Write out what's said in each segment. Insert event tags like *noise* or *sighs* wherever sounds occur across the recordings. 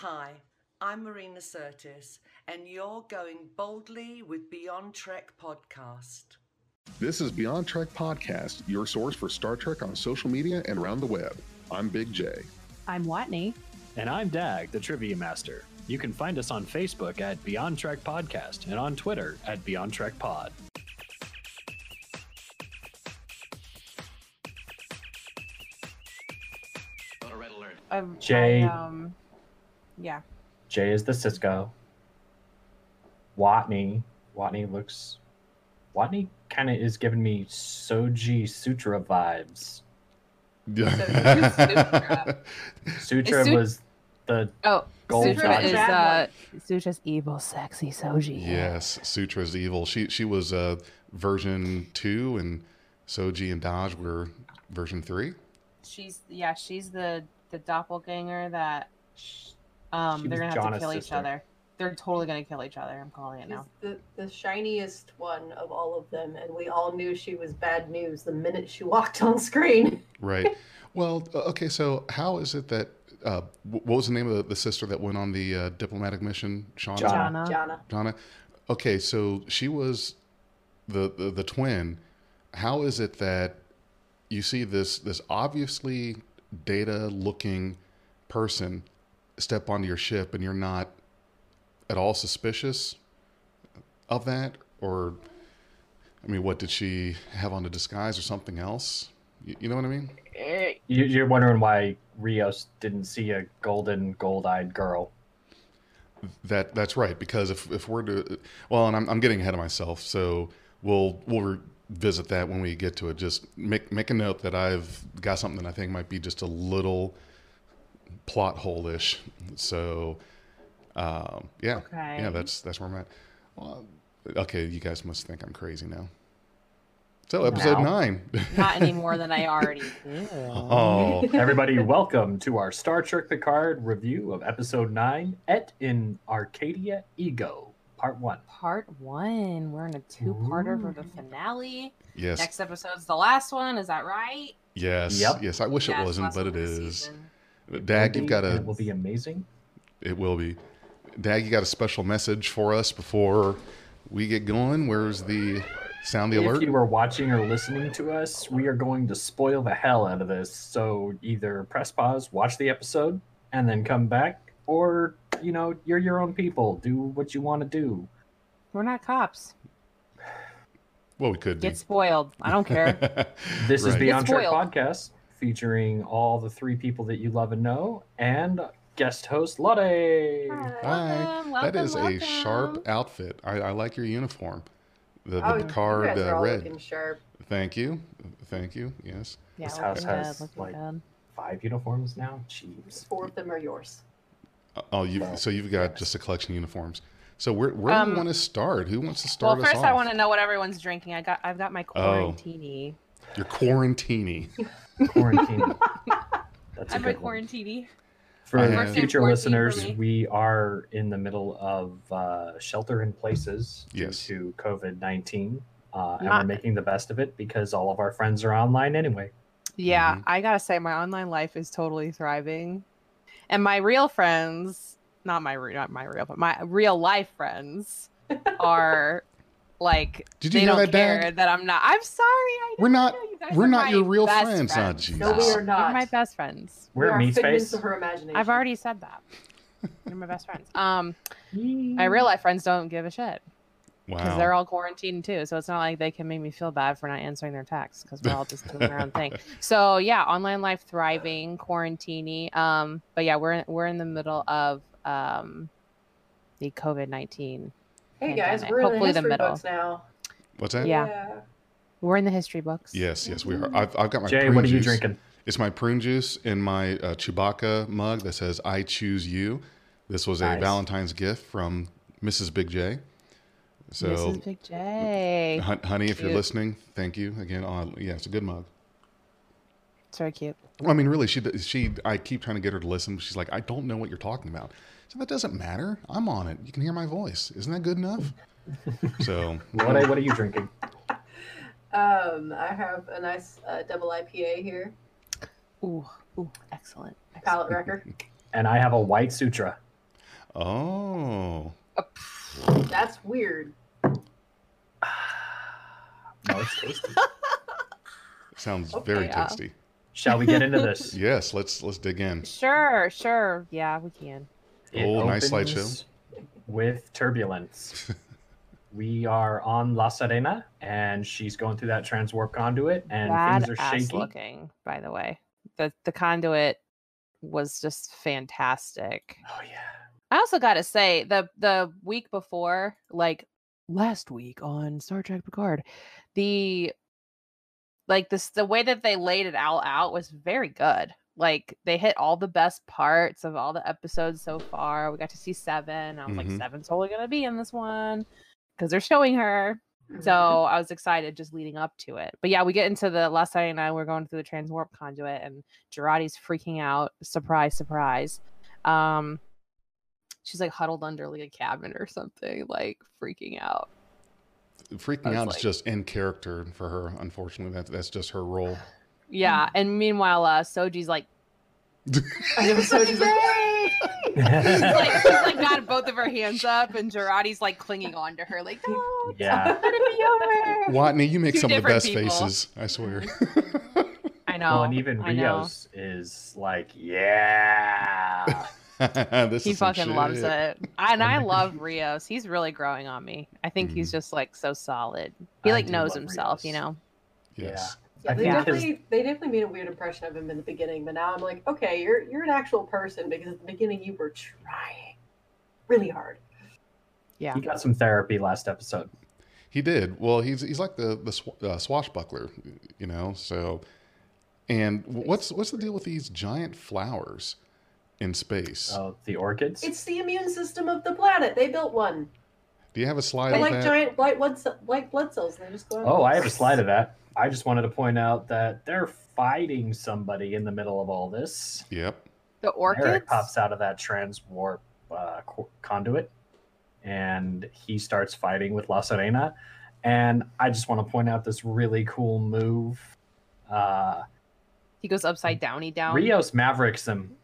Hi, I'm Marina Sirtis, and you're going boldly with Beyond Trek podcast. This is Beyond Trek Podcast, your source for Star Trek on social media and around the web. I'm Big J. I'm Watney. And I'm Dag, the Trivia Master. You can find us on Facebook at Beyond Trek Podcast and on Twitter at Beyond Trek Pod. I've, Jay. I, um, yeah. Jay is the Sisko. Watney. Watney looks. Watney kind of is giving me Soji Sutra vibes. *laughs* Sutra? Sutra Is Su- was the Oh, Sutra is Bad uh, Sutra's evil, sexy Soji. yes, Sutra's evil. She she was uh, version two, and Soji and Dahj were version three. She's yeah, she's the the doppelganger that um She they're gonna have Jana's to kill each other. They're totally gonna kill each other. I'm calling it She's now. the, the shiniest one of all of them, and we all knew she was bad news the minute she *laughs* walked on screen. Right. well, uh, okay. So how is it that uh, what was the name of the, the sister that went on the uh, diplomatic mission? Shauna. Jana. Jana. Jana. Okay, so she was the, the the twin. How is it that you see this this obviously data looking person step onto your ship and you're not at all suspicious of that or I mean what did she have on a disguise or something else? You, you know what I mean? Eh, You- You're wondering why Rios didn't see a golden, gold-eyed girl. That that's right because if, if we're to well and I'm, I'm getting ahead of myself so we'll we'll revisit that when we get to it just make make a note that I've got something that I think might be just a little plot hole ish so um, yeah Okay. yeah that's that's where I'm at well, okay you guys must think I'm crazy now so episode Now. nine Not *laughs* any more than I already did. oh Everybody, welcome to our Star Trek Picard review of Episode 9, Et in Arcadia Ego, Part 1. Part one. We're in a two-parter for the finale. yes Next episode's the last one. Is that right? yes Yep. yes I wish it wasn't but one it of the is season. Dag Will you've got a It will be amazing. It will be. Dag, you got a special message for us before we get going? Where's the sound the If alert? If you are watching or listening to us, we are going to spoil the hell out of this. So either press pause, watch the episode, and then come back, or, you know, you're your own people. Do what you want to do. We're not cops. Well, we could be. Get spoiled. I don't care. *laughs* This is Right. Beyond Get Trek. Podcast, featuring all the three people that you love and know, and guest host Lottie. Hi. Welcome, that is welcome, a sharp outfit. I, I like your uniform. The, the oh, Picard you guys are uh, all red. looking sharp. Thank you. Thank you. Yes. Yeah, This house good, has, looking like- good. Five uniforms now? Jeez. Four of them are yours. Oh, you. So you've got just a collection of uniforms. So where where do Um, we want to start? Who wants to start Well, us first I want to know what everyone's drinking. I got, I've got my Oh. quarantini. You're quarantini. *laughs* Quarantine. *laughs* That's a I'm a good one. quarantini. For I the have- future Quarantine for listeners, me. we are in the middle of uh, shelter in places Yes. due to COVID 19. Uh, and Not- we're making the best of it because all of our friends are online anyway. Yeah, Mhm. I gotta say, my online life is totally thriving, and my real friends, not my re- not my real, but my real life friends, *laughs* are like Did you they hear don't that, care Dag? that I'm not. I'm sorry. I We're didn't know. You guys We're not your real best friends. Jesus. No, we are not. You're my best friends. We're we are meat figments space. of her imagination. I've already said that. You're my best friends. Um, my real life friends don't give a shit because Wow. they're all quarantined too. So it's not like they can make me feel bad for not answering their texts because we're all just doing our own thing. *laughs* So yeah, online life thriving, quarantini. Um, but yeah, we're we're in the middle of um the COVID nineteen. Hey guys, we're in Hopefully the the history middle. books now. What's that? Yeah. We're in the history books. Yes, yes, we are. I've, I've got my Jay, prune what are you juice. drinking? It's my prune juice in my uh, Chewbacca mug that says "I choose you." This was a Valentine's gift from Mrs. Big J. So, this is Big J. hun- honey, if you're listening, thank you again. Oh, yeah, it's a good mug. It's very cute. Well, I mean, really, she she. I keep trying to get her to listen, she's like, "I don't know what you're talking about." So that doesn't matter. I'm on it. You can hear my voice. Isn't that good enough? *laughs* so Lottie, what are you drinking? Um, I have a nice uh, double IPA here, Ooh, ooh, excellent. excellent. palette wrecker. And I have a white sutra. Oh. That's weird. *sighs* No, it's tasty. *laughs* Sounds Okay, very yeah. tasty. Shall we get into this? *laughs* Yes, let's let's dig in. Sure, sure. Yeah, we can. It Oh, nice opens slideshow. With turbulence. *laughs* we are on La Serena, and she's going through that transwarp conduit, and Bad things are ass shaky. looking, by the way. The the conduit was just fantastic. Oh yeah. I also got to say the the week before, like last week on Star Trek Picard, the like this the way that they laid it all out was very good. Like they hit all the best parts of all the episodes so far. We got to see seven. I was Mhm. like, seven's totally gonna be in this one because they're showing her. Mm-hmm. So I was excited just leading up to it. But yeah, we get into the last Saturday night. We're going through the transwarp conduit, and Jurati's freaking out. Surprise, surprise. Um, she's like huddled under like a cabinet or something, like freaking out. Freaking out like- is just in character for her. Unfortunately, that that's just her role. *sighs* *sighs* *sighs* Yeah, and meanwhile, uh, Soji's like, I know, so she's like, she's *laughs* like, she's like got both of her hands up, and Jurati's like clinging on to her, like, no, Yeah. let it be over. Watney, you make Two some of the best people. faces. I swear. *laughs* I know. Well, and even Rios is like, yeah. *laughs* this He is some fucking loves it. And I love Rios. He's really growing on me. I think he's Mhm. just like so solid. He I like knows love himself, you know. Yes. yeah, I they think definitely they definitely made a weird impression of him in the beginning, but now I'm like, okay, you're you're an actual person because at the beginning you were trying really hard. Yeah. He got some therapy last episode. He did. Well, he's he's like the the sw- uh, swashbuckler, you know. So, and what's what's the deal with these giant flowers in space? Oh, the orchids. It's the immune system of the planet. They built one. Do you have a slide They're of like that? giant white blood white blood cells. They just go. Oh, I have a slide of that. I just wanted to point out that they're fighting somebody in the middle of all this. Yep. The orchids. Narek pops out of that transwarp uh, conduit, and he starts fighting with La Serena. And I just want to point out this really cool move. Uh, He goes upside downy down. Rios Mavericks him.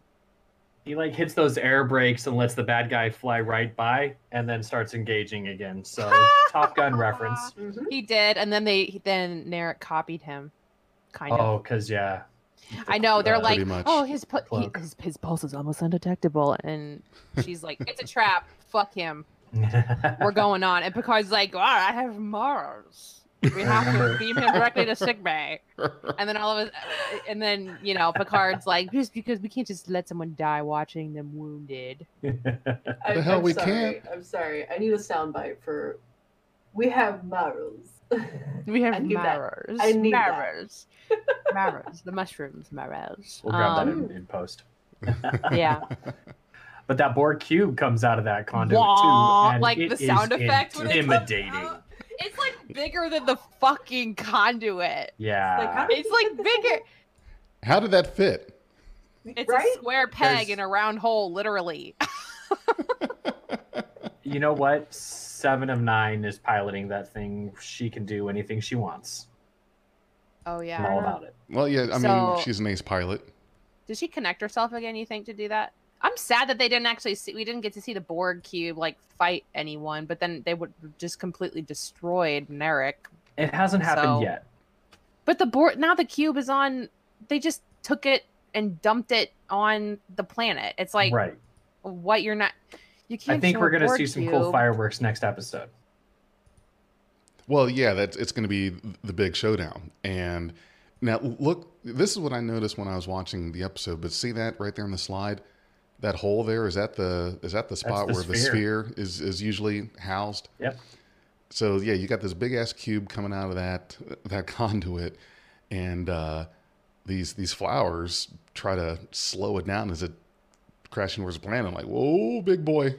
He like hits those air brakes and lets the bad guy fly right by, and then starts engaging again. So *laughs* Top Gun reference. Mhm. He did, and then they then Narek copied him. Kind of. Oh, cause yeah. I know they're Uh, like, oh, his, pu- he, his his pulse is almost undetectable, and she's like, it's a trap. Fuck him. *laughs* We're going on, and Picard's like, wow, I have Mars. We have to Remember- beam him directly to sick bay. *laughs* And then all of us, and then you know, Picard's like, just because we can't just let someone die watching them wounded. I, *laughs* The hell I'm we sorry. can't. I'm sorry. I need a soundbite for. We have marrows. *laughs* We have I need I need that. Mars. Mars. The mushrooms. Mars. We'll grab that Um, in, in post. yeah. But that Borg cube comes out of that conduit Wah, too. and like it the is sound effect when it comes intimidating. out. It's like bigger than the fucking conduit. Yeah. Like, It's like bigger. How did that fit? It's right? a square peg There's- in a round hole, literally. *laughs* you know what? Seven of Nine is piloting that thing. She can do anything she wants. Oh yeah. I'm yeah. all about it. Well, yeah. I mean, So- she's an ace pilot. Did she connect herself again? You think to do that? I'm sad that they didn't actually see. We didn't get to see the Borg cube like fight anyone, but then they would just completely destroyed Narek. It hasn't happened So- yet. But the board now the cube is on. They just took it and dumped it on the planet. It's like right. what you're not. You can't. I think we're gonna Borg see some cool fireworks next episode. Well, yeah, that's it's going to be the big showdown. And now look, this is what I noticed when I was watching the episode. But see that right there in the slide, that hole there is that the is that the spot the where the sphere. sphere is is usually housed. Yep. So yeah, you got this big ass cube coming out of that that *laughs* conduit, and uh, these these flowers try to slow it down as it crashing towards the planet. I'm like, whoa, big boy.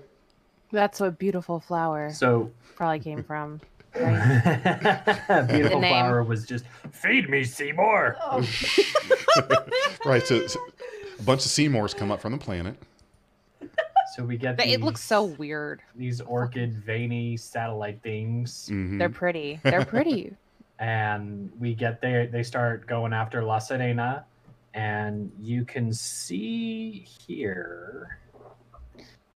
That's what beautiful flower So probably came from. *laughs* Right? beautiful flower was just feed me Seymour. Oh, *laughs* right. So, so a bunch of Seymours come up from the planet. So we get They- it looks so weird. These orchid veiny satellite things, Mhm. They're pretty. They're *laughs* pretty. and we get there. They start going after La Serena, and you can see here.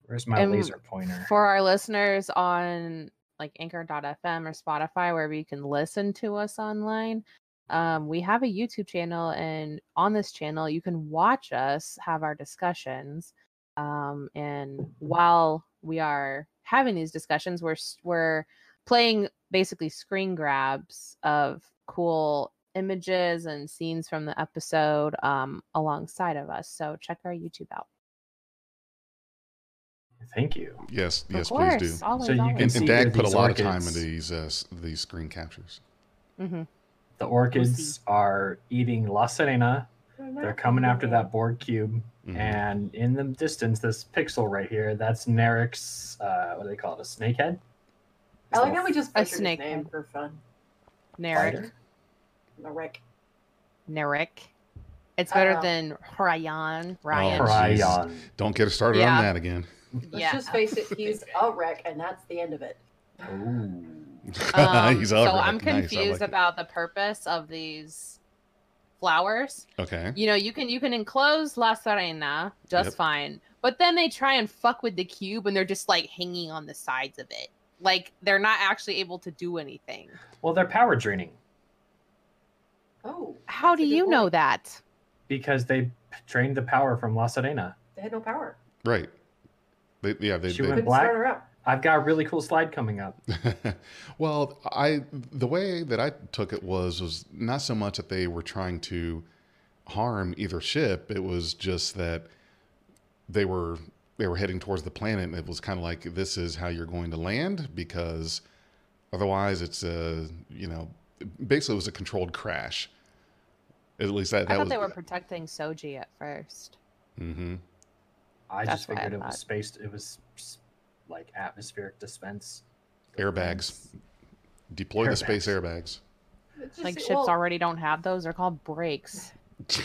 Where's my And laser pointer? For our listeners on like anchor.fm or Spotify, wherever you can listen to us online, um, we have a YouTube channel. And on this channel, you can watch us have our discussions. Um, and while we are having these discussions, we're, we're playing basically screen grabs of cool images and scenes from the episode um, alongside of us. So check our YouTube out. Thank you. Yes, Of yes, course, please do. Always, So you always. can And, see and Dag put a these lot of time orchids. into these uh, these screen captures. Mhm. The orchids are eating La Serena. They're coming after that Borg cube. Mhm. And in the distance, this pixel right here, that's Narek's, uh, what do they call it, a snakehead? I like how we just A his snake name head. for fun. Narek. Fighter? Narek. Narek. It's better Uh, than Ryan. Oh, Ryan. Don't get us started Yeah. on that again. Let's Yeah. just face it, he's a wreck, and that's the end of it. Ooh. *laughs* Um, He's so all right. I'm Nice, like confused it. about the purpose of these flowers. Okay. You know, you can you can enclose La Serena just Yep. fine, but then they try and fuck with the cube, and they're just like hanging on the sides of it. Like they're not actually able to do anything. Well, they're power draining Oh. How do a good you know that? because they p- drained the power from La Serena. They had no power. Right. They, yeah, they, She they, went Couldn't black? Start her up. I've got a really cool slide coming up. *laughs* well, I the way that I took it was was not so much that they were trying to harm either ship. It was just that they were they were heading towards the planet, and it was kind of like this is how you're going to land because otherwise it's a you know basically it was a controlled crash. At least that I thought was they were protecting Soji at first. Mm-hmm. I That's just what I figured it thought. was spaced. It was s- like atmospheric dispense. airbags. Deploy the space Airbags. airbags. Just- Like ships well, already don't have those. They're called brakes. *laughs*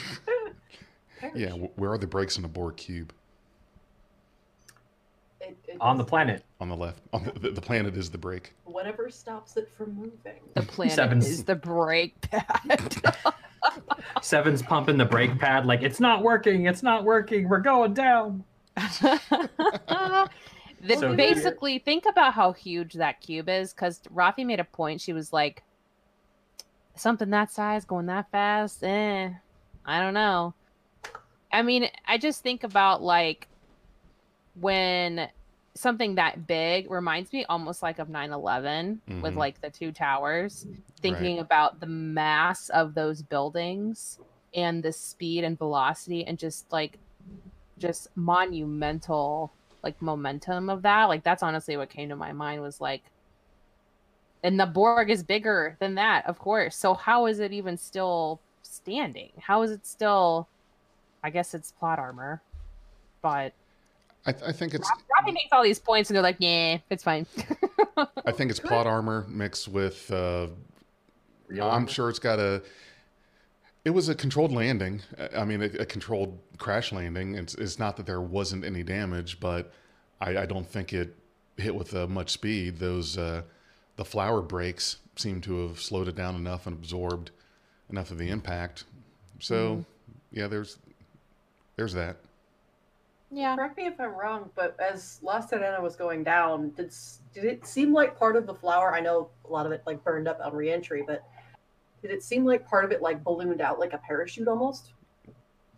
Yeah, where are the brakes on a Borg cube? it- it On the just- planet. On the left. On the, the planet is the brake. Whatever stops it from moving. The planet Sevens. is the brake pad. *laughs* Seven's pumping the brake pad like it's not working. It's not working. We're going down. *laughs* The- So basically, think about how huge that cube is. Because Raffi made a point. She was like, "Something that size going that fast? Eh, I don't know." I mean, I just think about like when something that big reminds me almost like of 9-11 with Mhm. like the two towers thinking about the mass of those buildings and the speed and velocity and just like just monumental like momentum of that like that's honestly what came to my mind was like and the borg is bigger than that of course so how is it even still standing how is it still i guess it's plot armor but I, th- I think it's Robbie makes all these points and they're like yeah it's fine *laughs* I think it's plot armor mixed with. Uh, Real I'm armor. sure it's got a. It was a controlled landing. I- I mean, a, a controlled crash landing. It's, it's not that there wasn't any damage, but I, I don't think it hit with uh, much speed. Those uh, the flower breaks seem to have slowed it down enough and absorbed enough of the impact. So, yeah, there's there's that. yeah Correct me if I'm wrong, but as La Serena was going down, did did it seem like part of the flower? I know a lot of it like burned up on reentry, but did it seem like part of it like ballooned out like a parachute almost?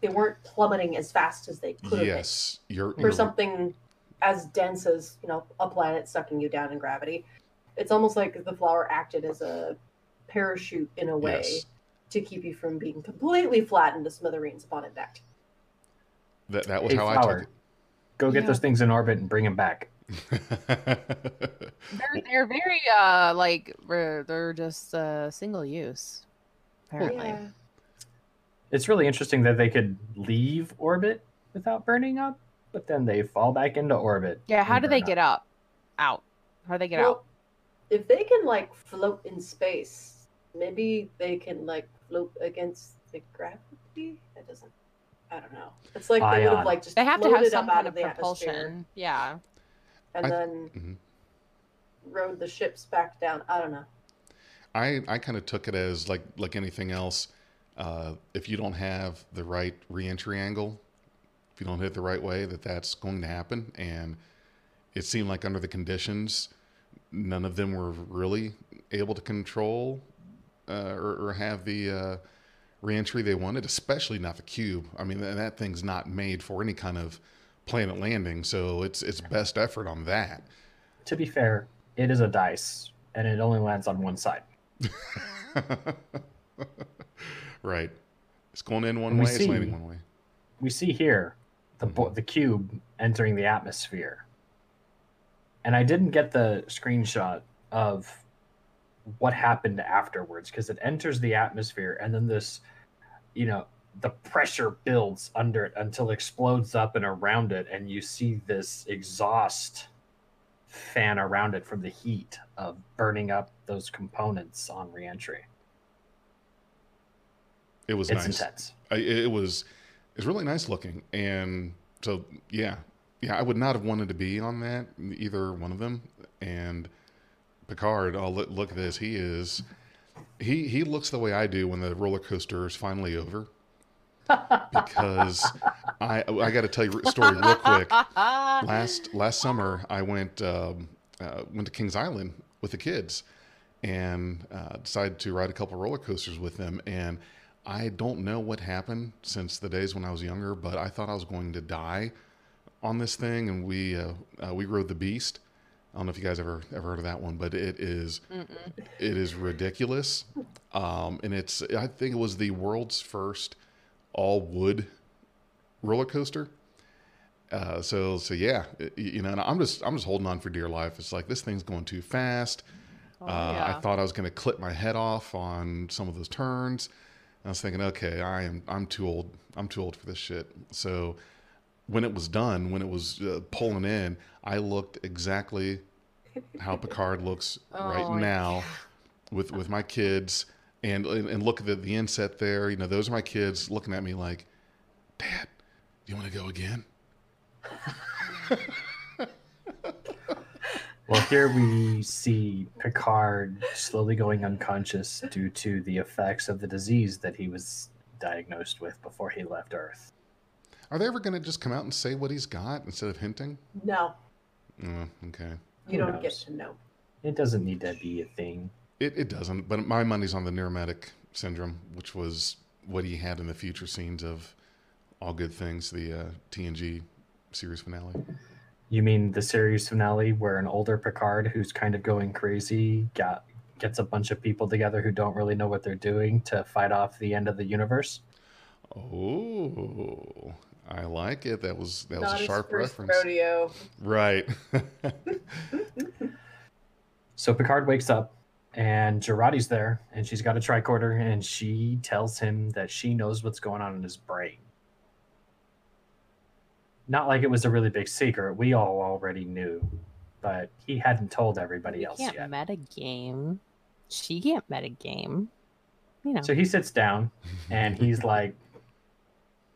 They weren't plummeting as fast as they could Yes, you're, been you're for something as dense as you know a planet sucking you down in gravity. It's almost like the flower acted as a parachute in a way Yes. to keep you from being completely flattened to smithereens upon impact. that that was Hey, how Flower, Go get Yeah. those things in orbit and bring them back. I took it. they're, they're very uh like they're, just uh single use apparently Yeah. It's really interesting that they could leave orbit without burning up, but then they fall back into orbit. Yeah, how do they burn get up. up? Out. How do they get well, out? if they can like float in space, maybe they can like float against the gravity. That doesn't. I don't know. It's like they would have like just They have to have some out kind of of the atmosphere propulsion. Yeah. And I- then Mhm. rode the ships back down. I don't know. I I kind of took it as like like anything else. Uh, if you don't have the right reentry angle, if you don't hit the right way, that that's going to happen. And it seemed like under the conditions, none of them were really able to control uh, or, or have the uh, reentry they wanted, especially not the cube. I mean, that, that thing's not made for any kind of planet landing, so it's it's best effort on that. To be fair, it is a dice, and it only lands on one side. *laughs* right. It's going in one And way, it's landing one way. We see here the mm-hmm. bo- the cube entering the atmosphere, and I didn't get the screenshot of what happened afterwards because it enters the atmosphere, and then this, you know, the pressure builds under it until it explodes up and around it, and you see this exhaust fan around it from the heat of burning up those components on reentry. It was It's nice. intense. I, it was it was really nice looking, and so yeah, yeah, I would not have wanted to be on that either one of them. And Picard, oh look, look at this, he is he he looks the way I do when the roller coaster is finally over. Because I I got to tell you a story real quick. *laughs* last last summer I went um, uh, went to Kings Island with the kids and uh, decided to ride a couple roller coasters with them. And I don't know what happened since the days when I was younger but I thought I was going to die on this thing. And we uh, uh, we rode the Beast. I don't know if you guys ever ever heard of that one but it is it is ridiculous. Um, and it's I think it was the world's first all wood roller coaster uh, so so yeah, it- you know, and I'm just I'm just holding on for dear life. It's like this thing's going too fast. Oh, uh, I thought I was going to clip my head off on some of those turns. I was thinking, okay, I am I'm too old. I'm too old for this shit. So when it was done, when it was uh, pulling in, I looked exactly how Picard looks *laughs* right Oh, now with with my kids, and and, and look at the, the inset there. You know, those are my kids looking at me like, Dad, do you want to go again? *laughs* Well, here we see Picard slowly going unconscious due to the effects of the disease that he was diagnosed with before he left Earth. Are they ever going to just come out and say what he's got instead of hinting? No, Oh, okay. you Who don't get to know. It doesn't need to be a thing. It, it doesn't, but my money's on the Irumodic syndrome, which was what he had in the future scenes of All Good Things, the uh, TNG series finale. You mean the series finale where an older Picard who's kind of going crazy got gets a bunch of people together who don't really know what they're doing to fight off the end of the universe? Oh, I like it. That was that was Not a his sharp first reference. rodeo. Right. *laughs* So Picard wakes up and Jurati's there and she's got a tricorder and she tells him that she knows what's going on in his brain. Not like it was a really big secret. We all already knew, but he hadn't told everybody You else can't yet. metagame. She can't metagame. You know. So he sits down and he's *laughs* like,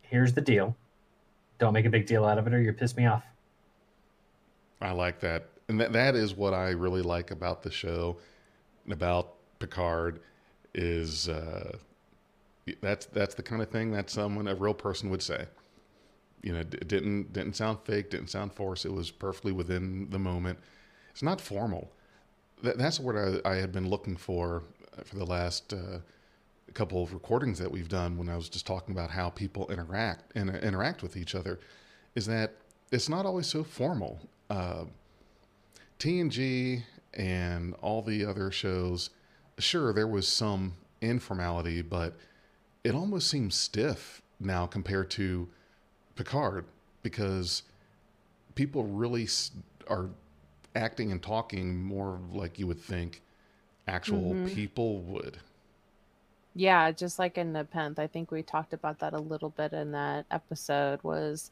Here's the deal. Don't make a big deal out of it or you piss me off. I like that. And that, that is what I really like about the show and about Picard is uh, that's that's the kind of thing that someone a real person would say. You know, it didn't didn't sound fake, didn't sound forced. It was perfectly within the moment. It's not formal. That, that's what I, I had been looking for uh, for the last uh, couple of recordings that we've done when I was just talking about how people interact and interact with each other. Is that it's not always so formal. Uh, TNG and all the other shows, sure, there was some informality, but it almost seems stiff now compared to Picard because people really are acting and talking more like you would think actual Mhm. people would. Yeah, just like in the Penth, I think we talked about that a little bit in that episode was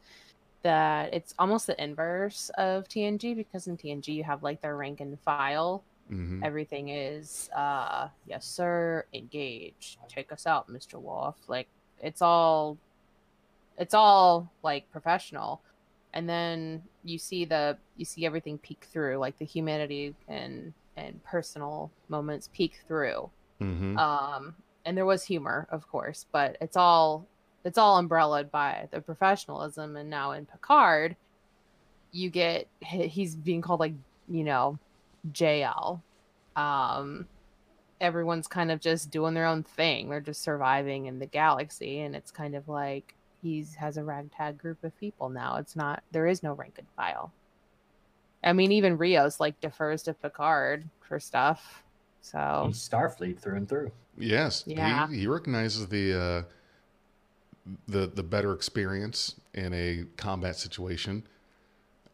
that it's almost the inverse of TNG because in TNG you have like their rank and file. hmm Everything is uh yes sir, engage. Take us out, Mr. Worf. Like it's all it's all like professional. And then you see the you see everything peek through, like the humanity and and personal moments peek through hmm um and there was humor of course but it's all it's all umbrellaed by the professionalism and now in picard you get he's being called like you know JL. Um, everyone's kind of just doing their own thing. They're just surviving in the galaxy, and it's kind of like he's has a ragtag group of people now. It's not there is no rank and file. I mean, even Rios like defers to Picard for stuff. So He's Starfleet through and through. Yes, Yeah. he, he recognizes the uh, the the better experience in a combat situation.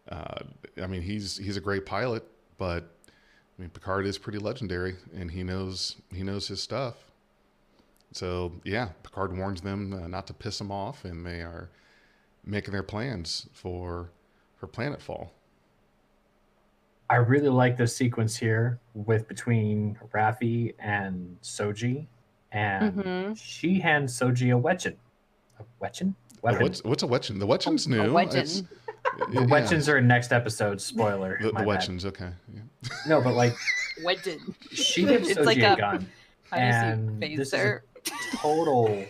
Uh, I mean, he's he's a great pilot, but I mean, Picard is pretty legendary, and he knows he knows his stuff. So yeah, Picard warns them uh, not to piss him off, and they are making their plans for for planetfall. I really like this sequence here with between Raffi and Soji, and Mhm. she hands Soji a weapon. A weapon? Weapon. What's what's a wetchin? The wetchin's new. a wedgeon. *laughs* The yeah. wetchins are in next episode. Spoiler. The, the my wetchins, okay. Yeah. *laughs* No, but like Wedgeon. she *laughs* gives It's Soji like a, a- gun. How do you And this is a- Total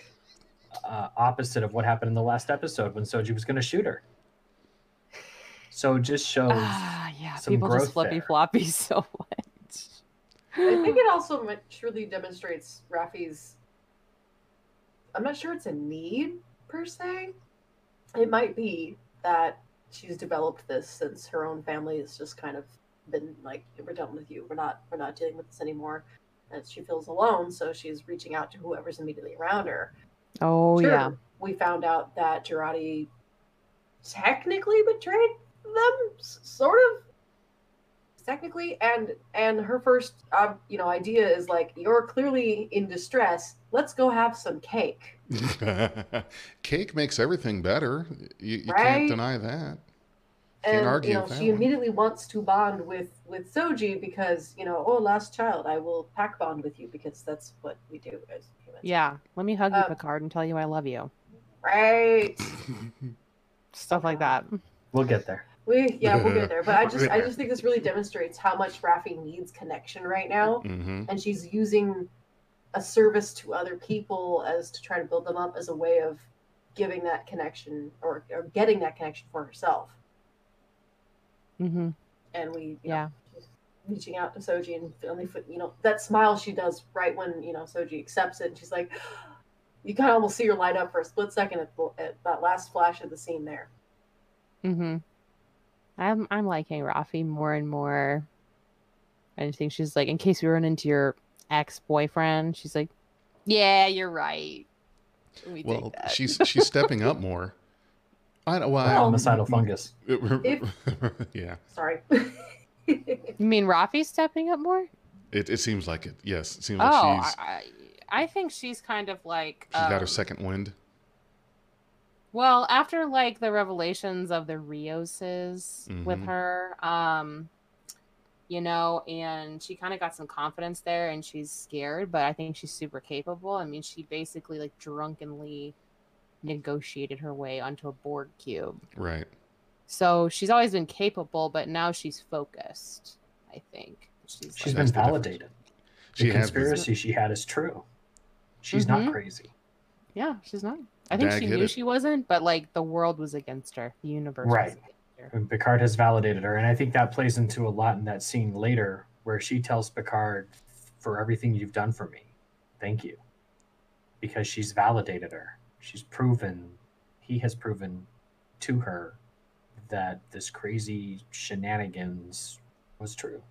uh, opposite of what happened in the last episode when Soji was going to shoot her. So it just shows. Ah, yeah. some People just growth flippy there. floppy so much. I think it also truly demonstrates Raffi's. I'm not sure it's a need per se. It might be that she's developed this since her own family has just kind of been like, "We're done with you. We're not. We're not dealing with this anymore." And she feels alone, so she's reaching out to whoever's immediately around her. Oh Sure, yeah. We found out that Jurati technically betrayed them, sort of. Technically, and and her first, uh, you know, idea is like, you're clearly in distress. Let's go have some cake. *laughs* Cake makes everything better. You, you Right? can't deny that. Can't And argue you know, that she one. immediately wants to bond with with Soji because you know, oh, last child, I will pack bond with you because that's what we do as humans. Yeah. Let me hug you, Um, Picard, and tell you I love you. Right. *laughs* Stuff like that. We'll get there. We yeah, we'll get there. But I *laughs* just I just think this really demonstrates how much Raffi needs connection right now. hmm and she's using a service to other people as to try to build them up as a way of giving that connection or, or getting that connection for herself. hmm And we, Yeah. know, reaching out to Soji and only, you know, that smile she does right when you know Soji accepts it, and she's like, *gasps* you kind of almost see her light up for a split second at, the, at that last flash of the scene there. hmm I'm I'm liking Raffi more and more. I think she's like, in case we run into your ex boyfriend, she's like, yeah, you're right. We take Well, that." she's she's stepping up more. I don't. Well, Well, Homicidal fungus. *laughs* yeah. Sorry. *laughs* You mean Raffi's stepping up more? It, it seems like it. Yes, it seems Oh, like she's I, I I think she's kind of like she's got her um, second wind. Well, after like the revelations of the Rioses with Mhm. her, um, you know, and she kind of got some confidence there and she's scared, but I think she's super capable. I mean, she basically like drunkenly negotiated her way onto a Borg cube. Right. So she's always been capable, but now she's focused, I think. She's, She's like, been That's the difference. validated. She the has been- conspiracy she had is true. She's Mhm. not crazy. yeah, she's not. I think Dag she knew it. she wasn't, but like the world was against her. The universe Right. Was. And Picard has validated her, and I think that plays into a lot in that scene later where she tells Picard, "For everything you've done for me, thank you," because she's validated her. She's proven, he has proven to her that this crazy shenanigans was true.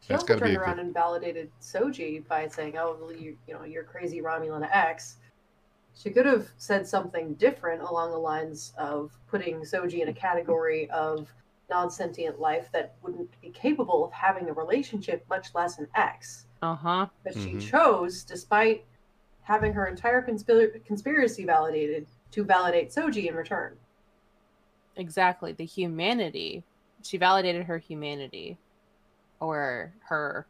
She That's also gotta be turned a around good- and validated Soji by saying, "Oh, well, you, you know, you're crazy Romulan X." She could have said something different along the lines of putting Soji in a category of non-sentient life that wouldn't be capable of having a relationship, much less an X. Uh-huh. But she Mhm. chose, despite having her entire conspir- conspiracy validated, to validate Soji in return. exactly the humanity she validated her humanity or her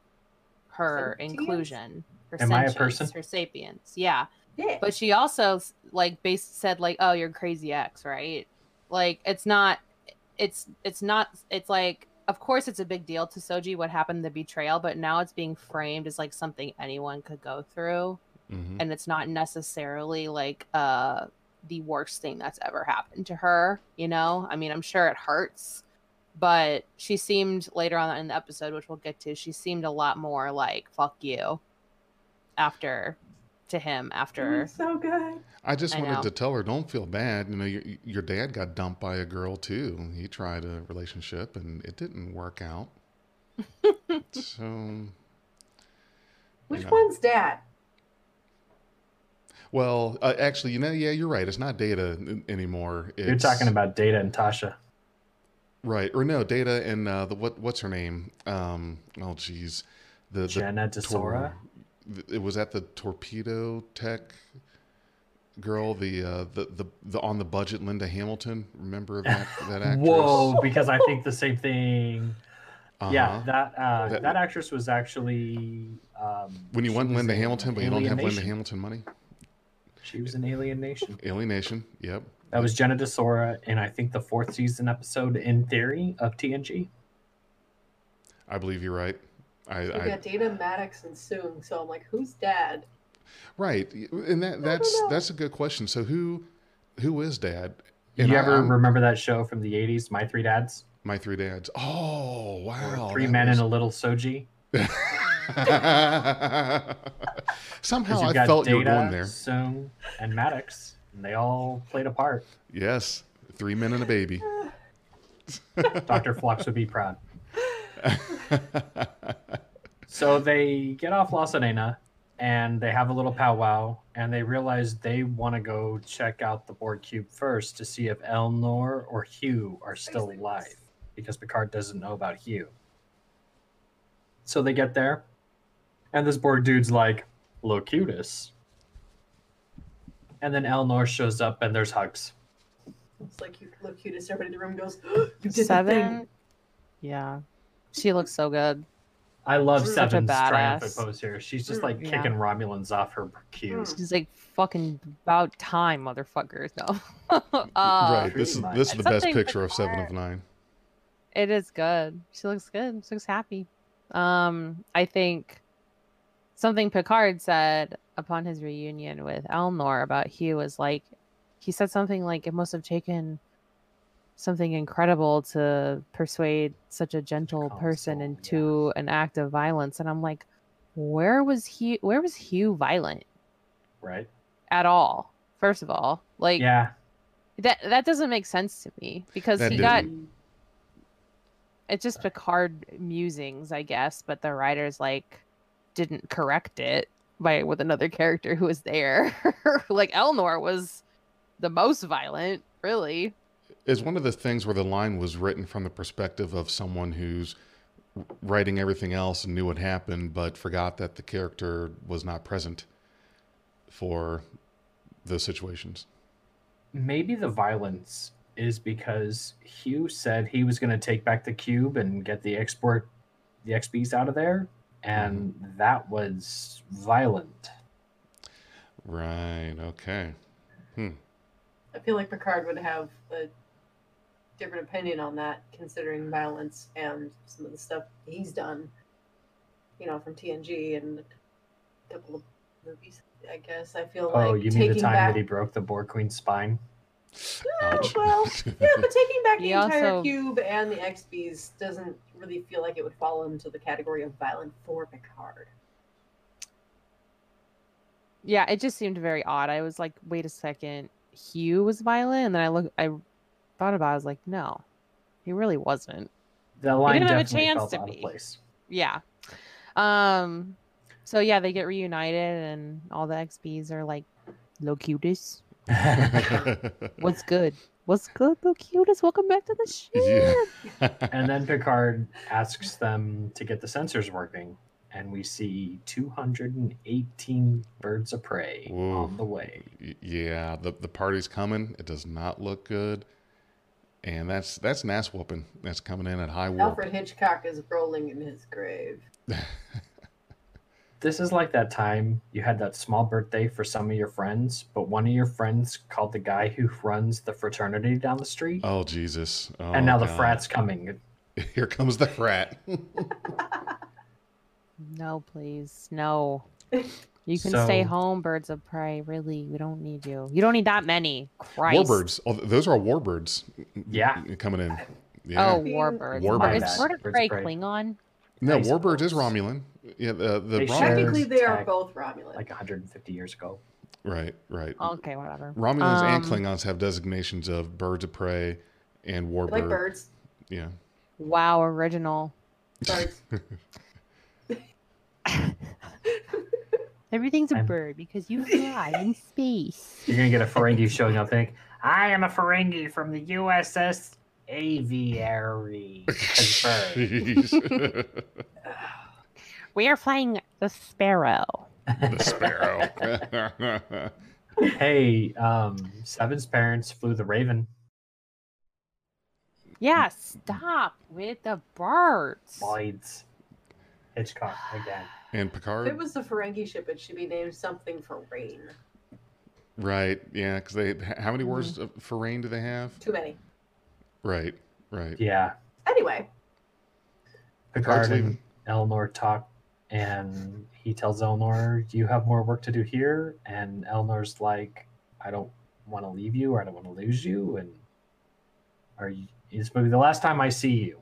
her Sentience? inclusion her Am I a person? her sapience yeah Yeah. but she also like base said like oh you're crazy x right like it's not it's it's not it's like of course it's a big deal to soji what happened the betrayal but now it's being framed as like something anyone could go through hmm and it's not necessarily like uh the worst thing that's ever happened to her. You know, I mean, I'm sure it hurts, but she seemed later on in the episode, which we'll get to, she seemed a lot more like "fuck you" after to him after. It's so good. I just I wanted know. to tell her, don't feel bad. You know, your, your dad got dumped by a girl too. He tried a relationship and it didn't work out. *laughs* so, Which know. one's dad? well, uh, actually, you know, yeah, you're right. It's not Data n- anymore. It's, You're talking about Data and Tasha. right or no Data and uh, the what? What's her name? Um, oh, geez, the, the Jenna D'Sora. tor- it was at the torpedo tech girl the uh the, the the on the budget linda hamilton remember that *laughs* that actress Whoa, because I think the same thing. Yeah, Uh-huh. that uh, That- that, actress was actually. Um, when you want linda hamilton but you don't have Alien linda hamilton money She was in Alien Nation. alienation yep That was Jenna D'Sora in I think the fourth season episode in theory of TNG. i believe you're right i, We I got Data, Maddox, and Soong. So I'm like, who's dad? right and that that's that's a good question so who who is dad And you I- ever I'm- remember that show from the '80s, My Three Dads? my three dads oh Or wow three men was- and a little soji. *laughs* Somehow i got felt you were Data, going there Soong, and Maddox, and they all played a part. yes three men and a baby *sighs* Dr. Phlox would be proud. *laughs* So they get off La Serena and they have a little powwow and they realize they want to go check out the Borg cube first to see if Elnor or Hugh are still alive because Picard doesn't know about Hugh. So they get there and this Borg dude's like, Locutus. And then Elnor shows up and there's hugs. It's like you look cutest. Everybody in the room goes, *gasps* you did the thing. Seven. Yeah, she looks so good. I love Such a Seven's triumphant badass. pose here. She's just Mm, like yeah. kicking Romulans off her cubes. She's like fucking about time, motherfuckers. No. *laughs* uh, right. This is pretty this is the best Something picture of Seven of Nine. It is good. She looks good. She looks happy. Um, I think something Picard said upon his reunion with Elnor about Hugh was like, he said something like, it must have taken something incredible to persuade such a gentle person Console, into an act of violence. And I'm like, where was he Where was Hugh violent Right? at all? First of all, like Yeah. that that doesn't make sense to me because That he got didn't. it's just Picard musings, I guess, but the writers like didn't correct it by with another character who was there. *laughs* like Elnor was the most violent, really. Is one of the things where the line was written from the perspective of someone who's writing everything else and knew what happened, but forgot that the character was not present for those situations. Maybe the violence is because Hugh said he was going to take back the cube and get the export, the XBs out of there, and that was violent. Right. Okay. Hmm. I feel like Picard would have a different opinion on that, considering violence and some of the stuff he's done. You know, from TNG and a couple of movies. I guess I feel oh, like oh, you mean the time back. that he broke the Borg Queen's spine? Ouch. well, yeah, but taking back *laughs* the He entire also- cube and the XBs doesn't really feel like it would fall into the category of violent for Picard. Yeah, it just seemed very odd. I was like, wait a second, Hugh was violent, and then I look, I thought about, it, I was like, no, he really wasn't. The line didn't have a chance to be. place. Yeah. Um. So yeah, they get reunited, and all the XBs are like, "Lo Locutus, *laughs* what's good? What's good, Lo Locutus? Welcome back to the ship. yeah. and then Picard asks them to get the sensors working, and we see 218 birds of prey Whoa. on the way. Yeah, the the party's coming. It does not look good, and that's that's an ass whooping. That's coming in at high warp. Alfred Hitchcock is rolling in his grave. *laughs* This is like that time you had that small birthday for some of your friends, but one of your friends called the guy who runs the fraternity down the street, Oh Jesus! Oh, and now the frat's coming. *laughs* Here comes the frat. *laughs* No, please, no. You can stay home, birds of prey. Really, we don't need you. You don't need that many. Christ. Warbirds. Oh, those are warbirds Yeah. coming in. Yeah. Oh, warbirds. Warbirds. Is bird of Birds of prey prey. Klingon? no, I warbirds is. Romulan. Yeah, the the They Rom- share- Technically, they are both Romulan. Like 150 years ago. right, right. Okay, whatever. Romulans and Um, Klingons have designations of birds of prey and I warbird. like birds. Yeah. Wow, original. Birds. *laughs* Everything's a I'm- bird because you fly in space. *laughs* You're gonna get a Ferengi *laughs* showing up. Think I am a Ferengi from the USS Aviary. 'Cause bird. *laughs* Jeez. We are flying the Sparrow. the sparrow. hey, um, Seven's parents flew the Raven. Yeah, stop with the birds. Lloyd's. Hitchcock again. and Picard. If Picard. it was the Ferengi ship, it should be named something for rain. Right. Yeah. Because they. How many Mm-hmm. words for rain do they have? Too many. Right. Right. Yeah. Anyway, Picard's Picard and leaving. Elnor talk, and he tells Elnor, "You have more work to do here." And Elnor's like, "I don't want to leave you, or I don't want to lose you." And are you? It's maybe the last time I see you.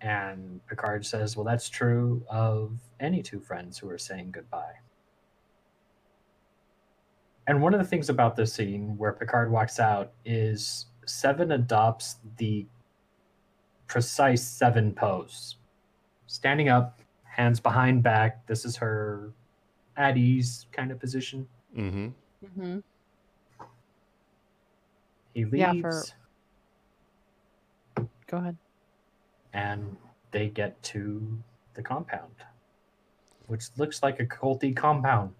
And Picard says, "Well, that's true of any two friends who are saying goodbye." And one of the things about this scene where Picard walks out is Seven adopts the precise Seven pose standing up, hands behind back. This is her at ease kind of position. Mm-hmm. hmm He leaves, Yeah, for- Go ahead. And they get to the compound, which looks like a culty compound.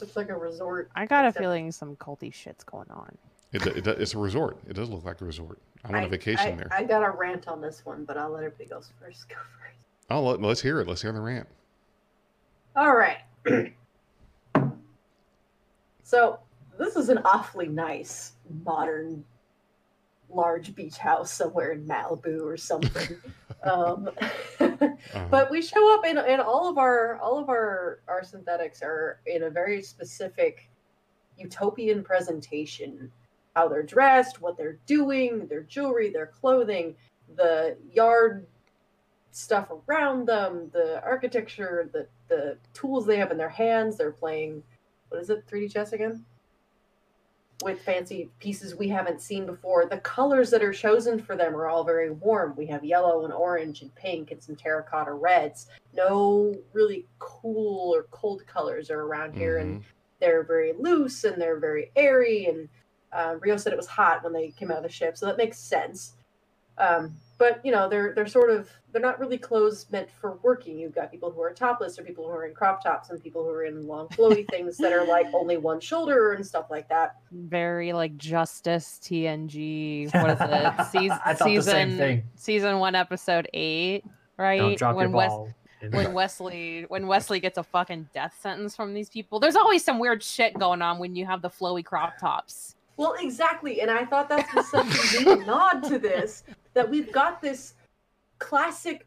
looks like a resort. I got a feeling some culty shit's going on. It, it, it's a resort. It does look like a resort. I want a vacation I, there. I got a rant on this one, but I'll let everybody go first. Go *laughs* first. oh, let, let's hear it. Let's hear the rant. All right. *clears throat* so this is an awfully nice modern large beach house somewhere in Malibu or something. *laughs* um, *laughs* Uh-huh. but we show up in, in all of our all of our our synthetics are in a very specific utopian presentation how they're dressed what they're doing their jewelry their clothing the yard stuff around them the architecture the the tools they have in their hands they're playing what is it 3d chess again with fancy pieces we haven't seen before. The colors that are chosen for them are all very warm. We have yellow and orange and pink and some terracotta reds. No really cool or cold colors are around here, and Mhm. they're very loose and they're very airy. And uh, Rios said it was hot when they came out of the ship, so that makes sense. Um, but you know, they're they're sort of they're not really clothes meant for working. You've got people who are topless, or people who are in crop tops, and people who are in long flowy *laughs* things that are like only one shoulder and stuff like that. Very like Justice TNG. What is it? *laughs* Season, I thought the season, same thing. season one, episode eight, right? Don't drop when your Wes- ball. when *laughs* Wesley when Wesley gets a fucking death sentence from these people. There's always some weird shit going on when you have the flowy crop tops. Well, exactly, and I thought that was such a neat nod to this that we've got this classic.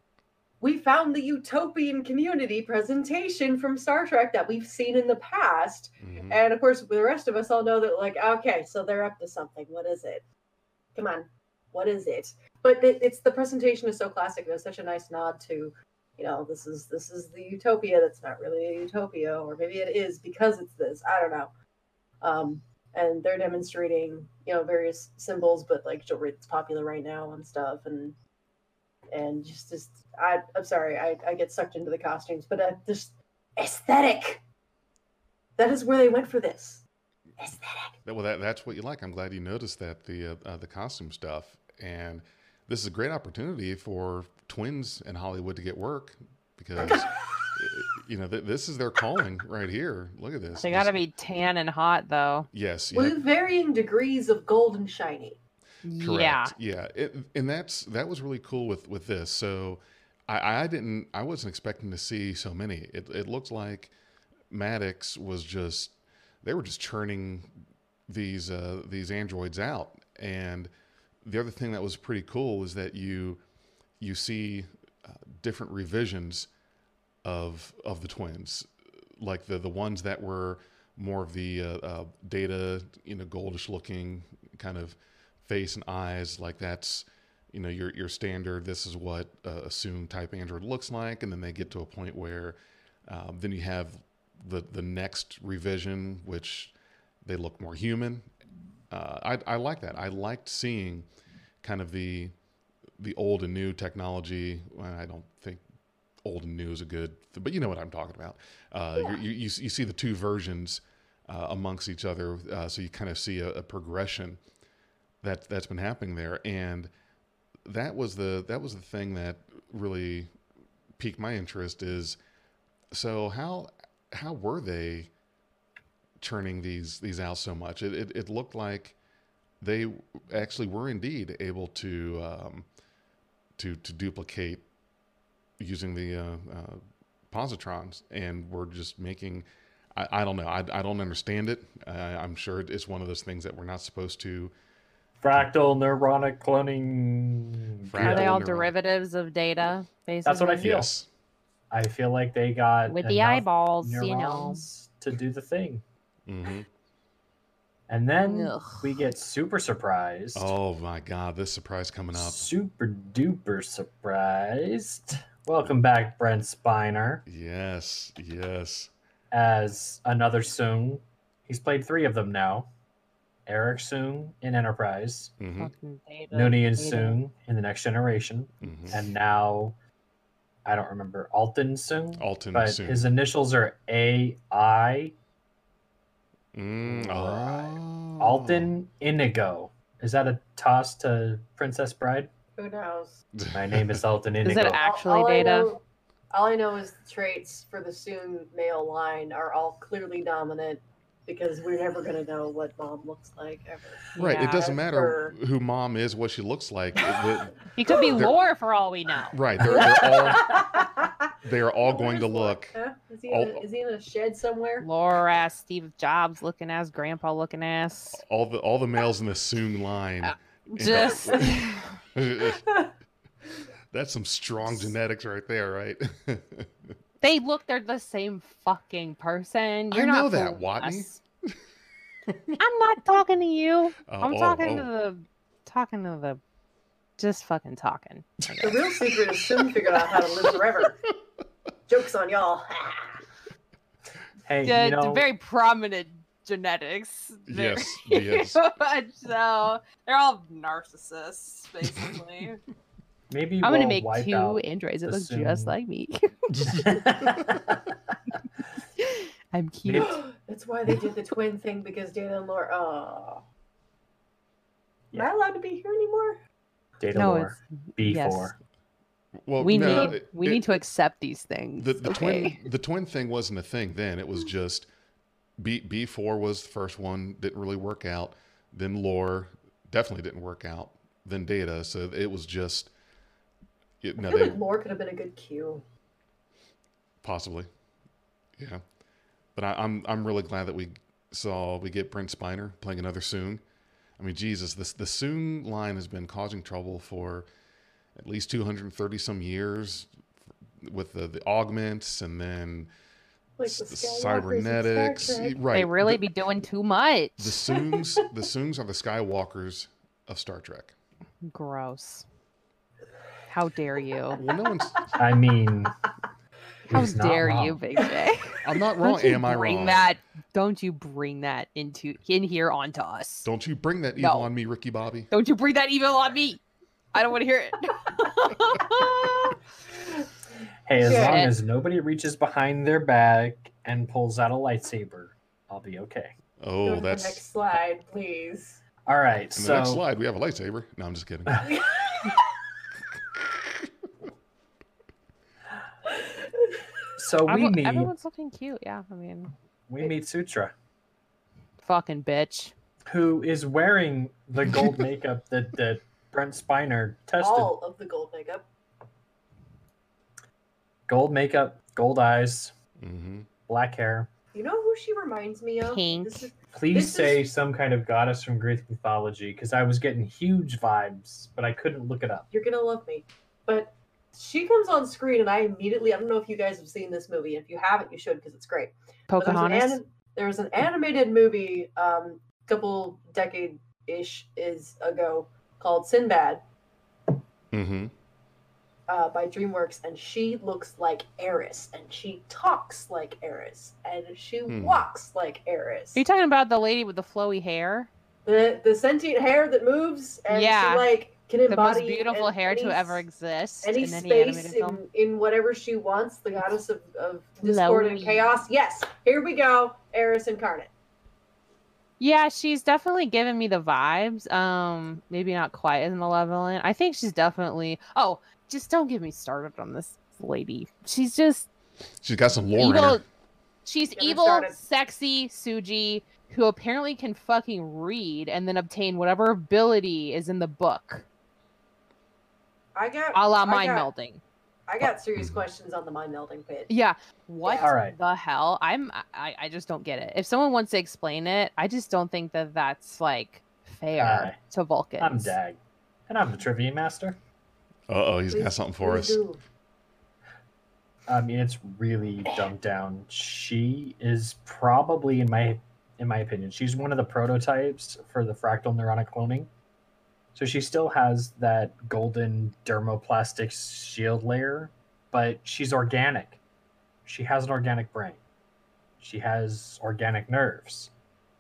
We found the utopian community presentation from Star Trek that we've seen in the past, Mhm. and of course, the rest of us all know that. Like, okay, so they're up to something. What is it? Come on, what is it? But it, it's the presentation is so classic. There's such a nice nod to, you know, this is this is the utopia that's not really a utopia, or maybe it is because it's this. I don't know. Um, and they're demonstrating you know various symbols but like jewelry that's popular right now and stuff and and just just I, i'm sorry I, I get sucked into the costumes but uh, just aesthetic that is where they went for this. Aesthetic. Well, that, that's what you like. I'm glad you noticed that the uh, uh, the costume stuff, and this is a great opportunity for twins in Hollywood to get work because *laughs* you know th- this is their calling right here. Look at this. They gotta be tan and hot though. yes, you have- with varying degrees of gold and shiny Correct. Yeah. Yeah. It, and that's that was really cool with with this. So I, I didn't I wasn't expecting to see so many. It it looked like Maddox was just they were just churning these uh, these androids out. And the other thing that was pretty cool is that you you see uh, different revisions of of the twins. like the the ones that were more of the uh, uh, data, you know, goldish looking kind of face and eyes, like that's you know your your standard. This is what uh, a Soong type Android looks like, and then they get to a point where um, then you have the the next revision, which they look more human. Uh, I, I like that. I liked seeing kind of the the old and new technology. I don't think old and new is a good, but you know what I'm talking about. Uh, Yeah. you, you, you see the two versions uh, amongst each other, uh, so you kind of see a, a progression that that's been happening there, and that was the that was the thing that really piqued my interest. Is so how how were they churning these these out so much? It it, it looked like they actually were indeed able to um, to to duplicate using the uh, uh, positrons, and we're just making. I, I don't know. I, I don't understand it. Uh, I'm sure it's one of those things that we're not supposed to. Fractal neuronic cloning. Fractal Are they all neuron. derivatives of data? Basically, That's what I feel. Yes. I feel like they got With the eyeballs, you know. to do the thing. hmm And then Ugh. we get super surprised. Oh my God! This surprise coming up. Super duper surprised. Welcome back, Brent Spiner, Yes. Yes. as another Soong. He's played three of them now. Arik Soong in Enterprise, hmm Fucking and data. Soong in the Next Generation, hmm and now I don't remember Altan Soong, Altan but Soong. his initials are AI. Mm, oh. Altan Inigo. Is that a toss to Princess Bride? Who knows? My name is Altan *laughs* Is Inigo. it actually all I data? know- all I know is the traits for the Soong male line are all clearly dominant because we're never going to know what mom looks like ever. Right. It doesn't matter For- who mom is, what she looks like. It- the- *laughs* He could be They're- lore for all we know. right. They're, they're all *laughs* they are all going to Where's look. Huh? Is, he all- in a, is he in a shed somewhere? Lore ass, Steve Jobs looking ass, Grandpa looking ass. All the all the males in the Soong line. Uh, Just *laughs* That's some strong genetics right there, right? *laughs* they look they're the same fucking person. You're I not know that, fooling Watney. I'm not talking to you. Uh, *laughs* I'm oh, talking oh. to the talking to the just fucking talking. The real secret is Soong figured out how to live forever. Jokes on y'all. hey, Yeah, you know, very prominent genetics. Very- Yes, *laughs* yes. so they're all narcissists, basically. maybe I'm gonna make two out androids that the look just like me. *laughs* I'm cute. Maybe- *gasps* That's why they did the twin thing because Data and Lore. Oh. Am I allowed to be here anymore? Data No, lore. B4. yes. Well, we no, need it- we it- need to accept these things. the the okay? twin the twin thing wasn't a thing then. It was *laughs* just B B four was the first one, didn't really work out. Then lore definitely didn't work out. Then data, so it was just it, I no, feel they like Lore could have been a good cue. possibly, yeah. But I, I'm I'm really glad that we saw we get Brent Spiner playing another Soong. I mean, Jesus, this the Soong line has been causing trouble for at least 230 some years with the, the augments and then Like the the cybernetics. Right. They really the, be doing too much. the Soongs. *laughs* the Soongs are the Skywalkers of Star Trek. Gross. How dare you? Well, no one's. I mean, *laughs* How he's not dare you, wrong. Big J? *laughs* I'm not wrong. Don't you Am I bring wrong? that? Don't you bring that into in here onto us? Don't, Don't you bring that evil No. on me, Ricky Bobby. Don't you bring that evil on me? I don't want to hear it. Hey, as Yeah. long as nobody reaches behind their back and pulls out a lightsaber, I'll be okay. Oh, Go Oh, to the that's next slide, please. All right, in the so next slide. We have a lightsaber. No, I'm just kidding. *laughs* so we Everyone- meet Everyone's looking cute. Yeah, I mean, we meet Sutra, fucking bitch. who is wearing the gold *laughs* makeup that that Brent Spiner tested. All of the gold makeup. Gold makeup, gold eyes, hmm black hair. You know who she reminds me of? Pink. This is, Please This say is- some kind of goddess from Greek mythology, because I was getting huge vibes, but I couldn't look it up. you're gonna love me, but she she comes on screen, and I immediately I don't know if you guys have seen this movie. If you haven't, you should because it's great. But there's an Pocahontas. anim- there was an animated movie um couple decade ish is ago called Sinbad Mm-hmm. Uh, by DreamWorks, and she looks like Eris, and she talks like Eris, and she Hmm. walks like Eris. Are you talking about the lady with the flowy hair? the the sentient hair that moves, and Yeah. she like can embody The most beautiful an- hair any to ever exist any in any space animated film. in, in whatever she wants, the goddess of, of discord and chaos. Yes, here we go, Eris incarnate. Yeah, she's definitely giving me the vibes. Um, maybe not quite as malevolent. I think she's definitely. Oh, just don't get me started on this lady. She's just She's got some lore in evil. her. She's Get evil, sexy Soji, who apparently can fucking read and then obtain whatever ability is in the book, I got a la I mind got- melding. I got serious questions on the mind melding pit. Yeah. What All right. the hell? I'm I, I just don't get it. If someone wants to explain it, I just don't think that that's like fair Aye. to Vulcans. I'm Dag, and I'm the trivia master. Uh oh, he's got something for us. do. I mean, it's really dumbed down. She is probably, in my in my opinion, she's one of the prototypes for the fractal neuronic cloning. So she still has that golden dermoplastic shield layer, but she's organic. She has an organic brain. She has organic nerves.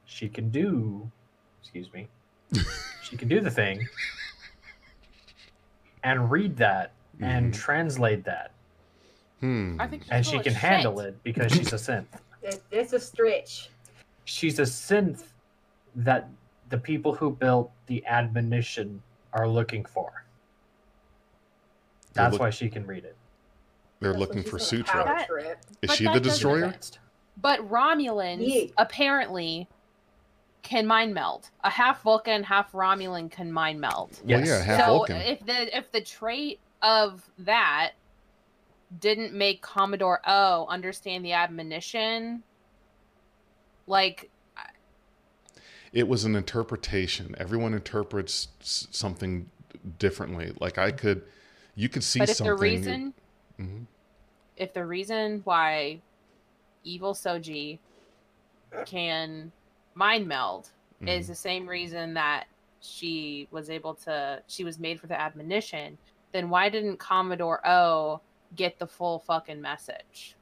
She can do, excuse me, she can do the thing and read that and Mhm. translate that Hmm. I think she's and she can shit. handle it because she's a synth. *laughs* It, it's a stretch. She's a synth that the people who built the admonition are looking for. That's look- why she can read it. They're That's looking for she's Sutra. power. Is But she the destroyer? But Romulans Yeah. apparently can mind meld. A half Vulcan, half Romulan can mind meld. Well, Yes. yeah, half so Vulcan. if the if the trait of that didn't make Commodore O understand the admonition, like it was an interpretation. Everyone interprets something differently. Like I could, you could see but if something. the reason Mhm. if the reason why evil Soji can mind meld is Mhm. the same reason that she was able to she was made for the admonition, then why didn't Commodore O get the full fucking message?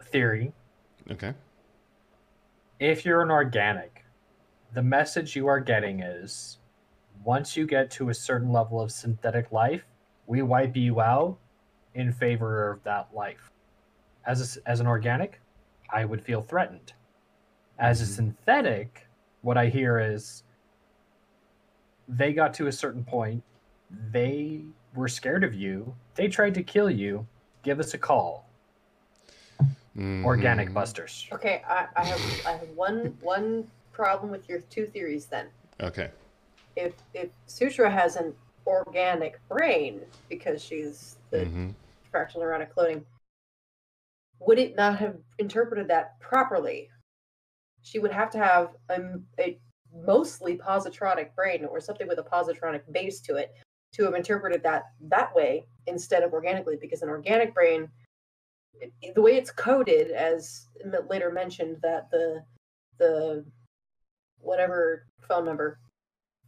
Theory Okay. if you're an organic, the message you are getting is once you get to a certain level of synthetic life, we wipe you out in favor of that life. As a s as an organic, I would feel threatened. As a Mhm. synthetic, what I hear is they got to a certain point, they were scared of you, they tried to kill you. Give us a call. Organic Mhm. busters. Okay, I, I have I have one one problem with your two theories then. Okay. If if Sutra has an organic brain because she's the hmm fractal neuronic cloning, would it not have interpreted that properly? She would have to have a, a mostly positronic brain or something with a positronic base to it to have interpreted that that way instead of organically, because an organic brain, the way it's coded, as later mentioned, that the the whatever phone number,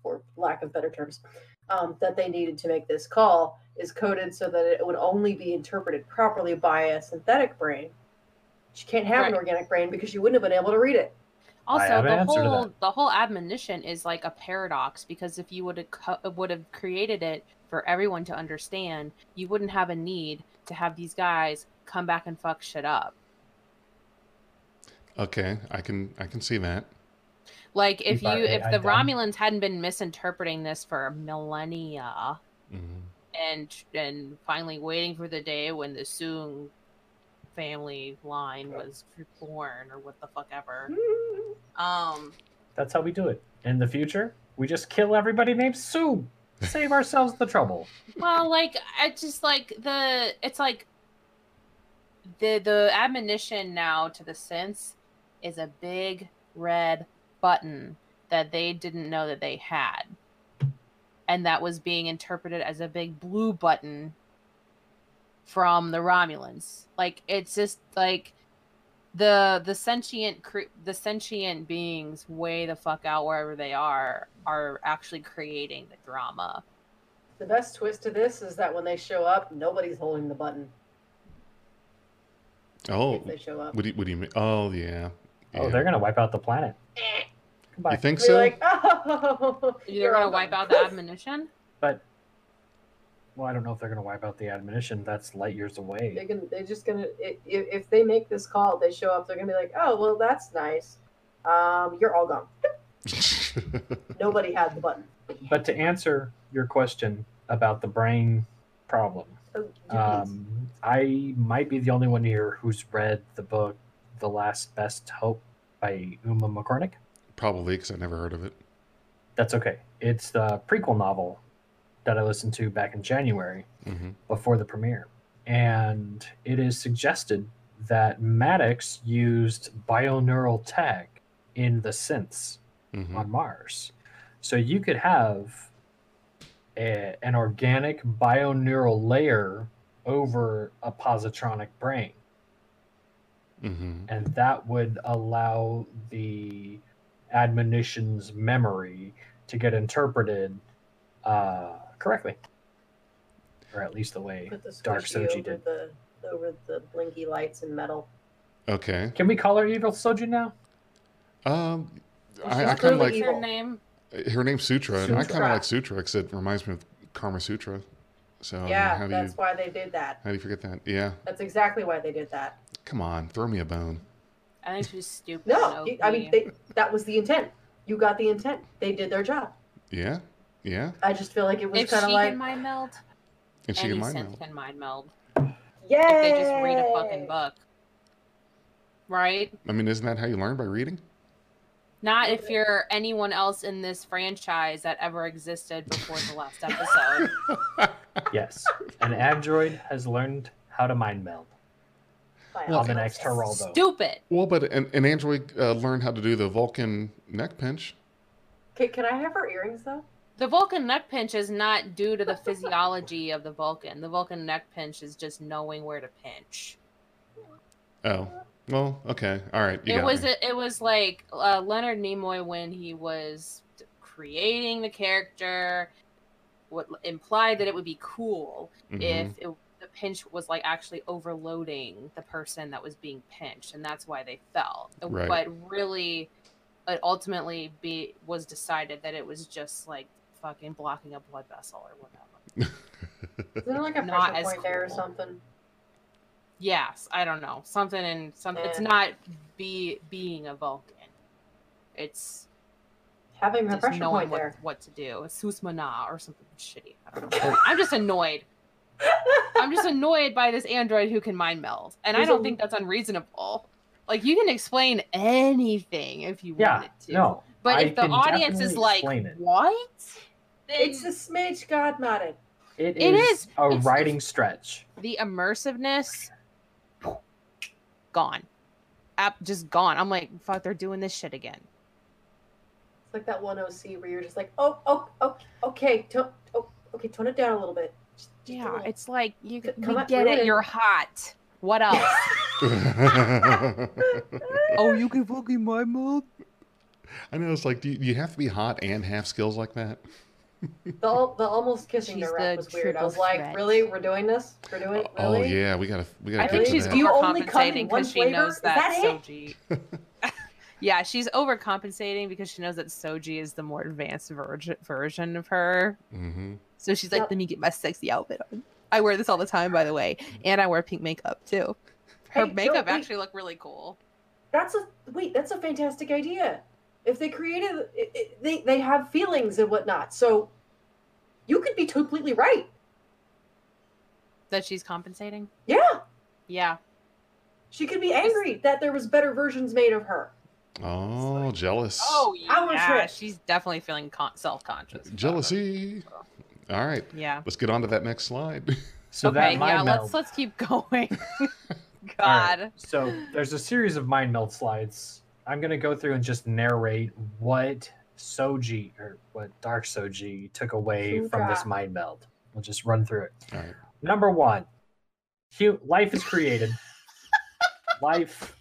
for lack of better terms, um, that they needed to make this call is coded so that it would only be interpreted properly by a synthetic brain. She can't have an organic brain because she wouldn't have been able to read it. Also, the whole the whole admonition is like a paradox because if you would have co- would have created it for everyone to understand, you wouldn't have a need to have these guys come back and fuck shit up. Okay. I can I can see that. Like if Keep our you if AI the dumb. Romulans hadn't been misinterpreting this for millennia hmm and and finally waiting for the day when the Soong family line was born or what the fuck ever. *laughs* Um That's how we do it. In the future, we just kill everybody named Sue. Save *laughs* ourselves the trouble. well like i just like the it's like the the admonition now to the sense is a big red button that they didn't know that they had and that was being interpreted as a big blue button from the Romulans. Like it's just like the the sentient cre- the sentient beings way the fuck out wherever they are are actually creating the drama. The best twist to this is that when they show up, nobody's holding the button. Oh, If they show up, what do you, what do you mean? Oh, yeah. Oh, they're gonna wipe out the planet. Goodbye. You think Be so? like, *laughs* oh, They're you're gonna wipe out the admonition. But well, I don't know if they're gonna wipe out the admonition. That's light years away. They're away. gonna, they're just gonna. If, if they make this call, they show up. They're gonna be like, "Oh, well, that's nice. Um, you're all gone. *laughs* Nobody had the button." But to answer your question about the brain problem, So, do these. um, I might be the only one here who's read the book "The Last Best Hope" by Una McCormack. Probably because I never heard of it. That's okay. It's the prequel novel that I listened to back in January hmm before the premiere. And it is suggested that Maddox used bioneural tech in the synths hmm on Mars. So you could have a, an organic bioneural layer over a positronic brain. hmm And that would allow the admonition's memory to get interpreted uh, correctly. Or at least the way Put the Dark squishy Soji over did. the over the blinky lights and metal. Okay. Can we call her Evil Soju now? Um, Well, I, she's I kind of like. Her name. her name's Sutra, and I kind of like Sutra because it reminds me of Karma Sutra. So I mean, yeah, how do that's you why they did that. how do you forget that? Yeah. That's exactly why they did that. Come on, throw me a bone. I think she's stupid. No, I mean they, that was the intent. You got the intent. They did their job. Yeah. Yeah. I just feel like it was kind of like, can mind meld, And she any can mind synth meld. can mind meld. yeah. If they just read a fucking book, right? I mean, isn't that how you learn by reading? Not if you're anyone else in this franchise that ever existed before the last episode. *laughs* Yes. An android has learned how to mind meld. on the next Geraldo. Stupid. Well, but an, an android uh, learned how to do the Vulcan neck pinch. Can, can I have her earrings though? The Vulcan neck pinch is not due to the physiology of the Vulcan. The Vulcan neck pinch is just knowing where to pinch. Oh, well, okay, all right. You it was me. it was like uh, Leonard Nimoy when he was creating the character, what implied that it would be cool Mhm. if it, the pinch was like actually overloading the person that was being pinched, and that's why they fell. Right. But really, it ultimately be was decided that it was just like fucking blocking a blood vessel or whatever. *laughs* Isn't there like a Not pressure as point there or something? Yes, I don't know something in some. It's not be being a Vulcan. It's Having a just pressure knowing point what, there. what to do. Susmana or something shitty. I don't know. I'm just annoyed. *laughs* I'm just annoyed by this android who can mind meld, and I don't a- think that's unreasonable. Like you can explain anything if you Yeah. wanted to. No. but I if the audience is like, it. "What?" Then it's a smidge god modded. It It is, is. a It's- writing stretch. the immersiveness gone, app just gone. I'm like, "Fuck, they're doing this shit again." It's like that one OC where you're just like, oh, oh, oh okay, to- oh, okay, tone it down a little bit. Just- just Yeah, little. it's like you C- come on, get ruin it. it. You're hot. What *laughs* else? *laughs* oh, you can fucking mind meld. I know it's like, do you, do you have to be hot and have skills like that? The, the almost kissing She's the rap the was weird. I was like, threat. really, we're doing this? We're doing it? Oh yeah, we gotta we gotta I get think to she's that. You only come in overcompensating one because she flavor? knows that, that Soji. *laughs* yeah, she's overcompensating because she knows that Soji is the more advanced version version of her. hmm So she's like, Yep. "Let me get my sexy outfit on." I wear this all the time, by the way, and I wear pink makeup too. Her Hey, makeup wait. actually looked really cool. That's a wait. That's a fantastic idea. If they created, it, it, they they have feelings and whatnot. So you could be completely right. That she's compensating. Yeah, Yeah, she could be angry that there was better versions made of her. Oh, jealous. Oh I was yeah, right. she's definitely feeling con- self-conscious. about jealousy. All right. Yeah. let's get on to that next slide. *laughs* So okay. that Yeah. mind meld. Let's let's keep going. *laughs* *laughs* God. All right, So there's a series of mind meld slides. I'm going to go through and just narrate what Soji or what Dark Soji took away from this mind meld. We'll just run through it. All right. Number one, hu- life is created. *laughs* life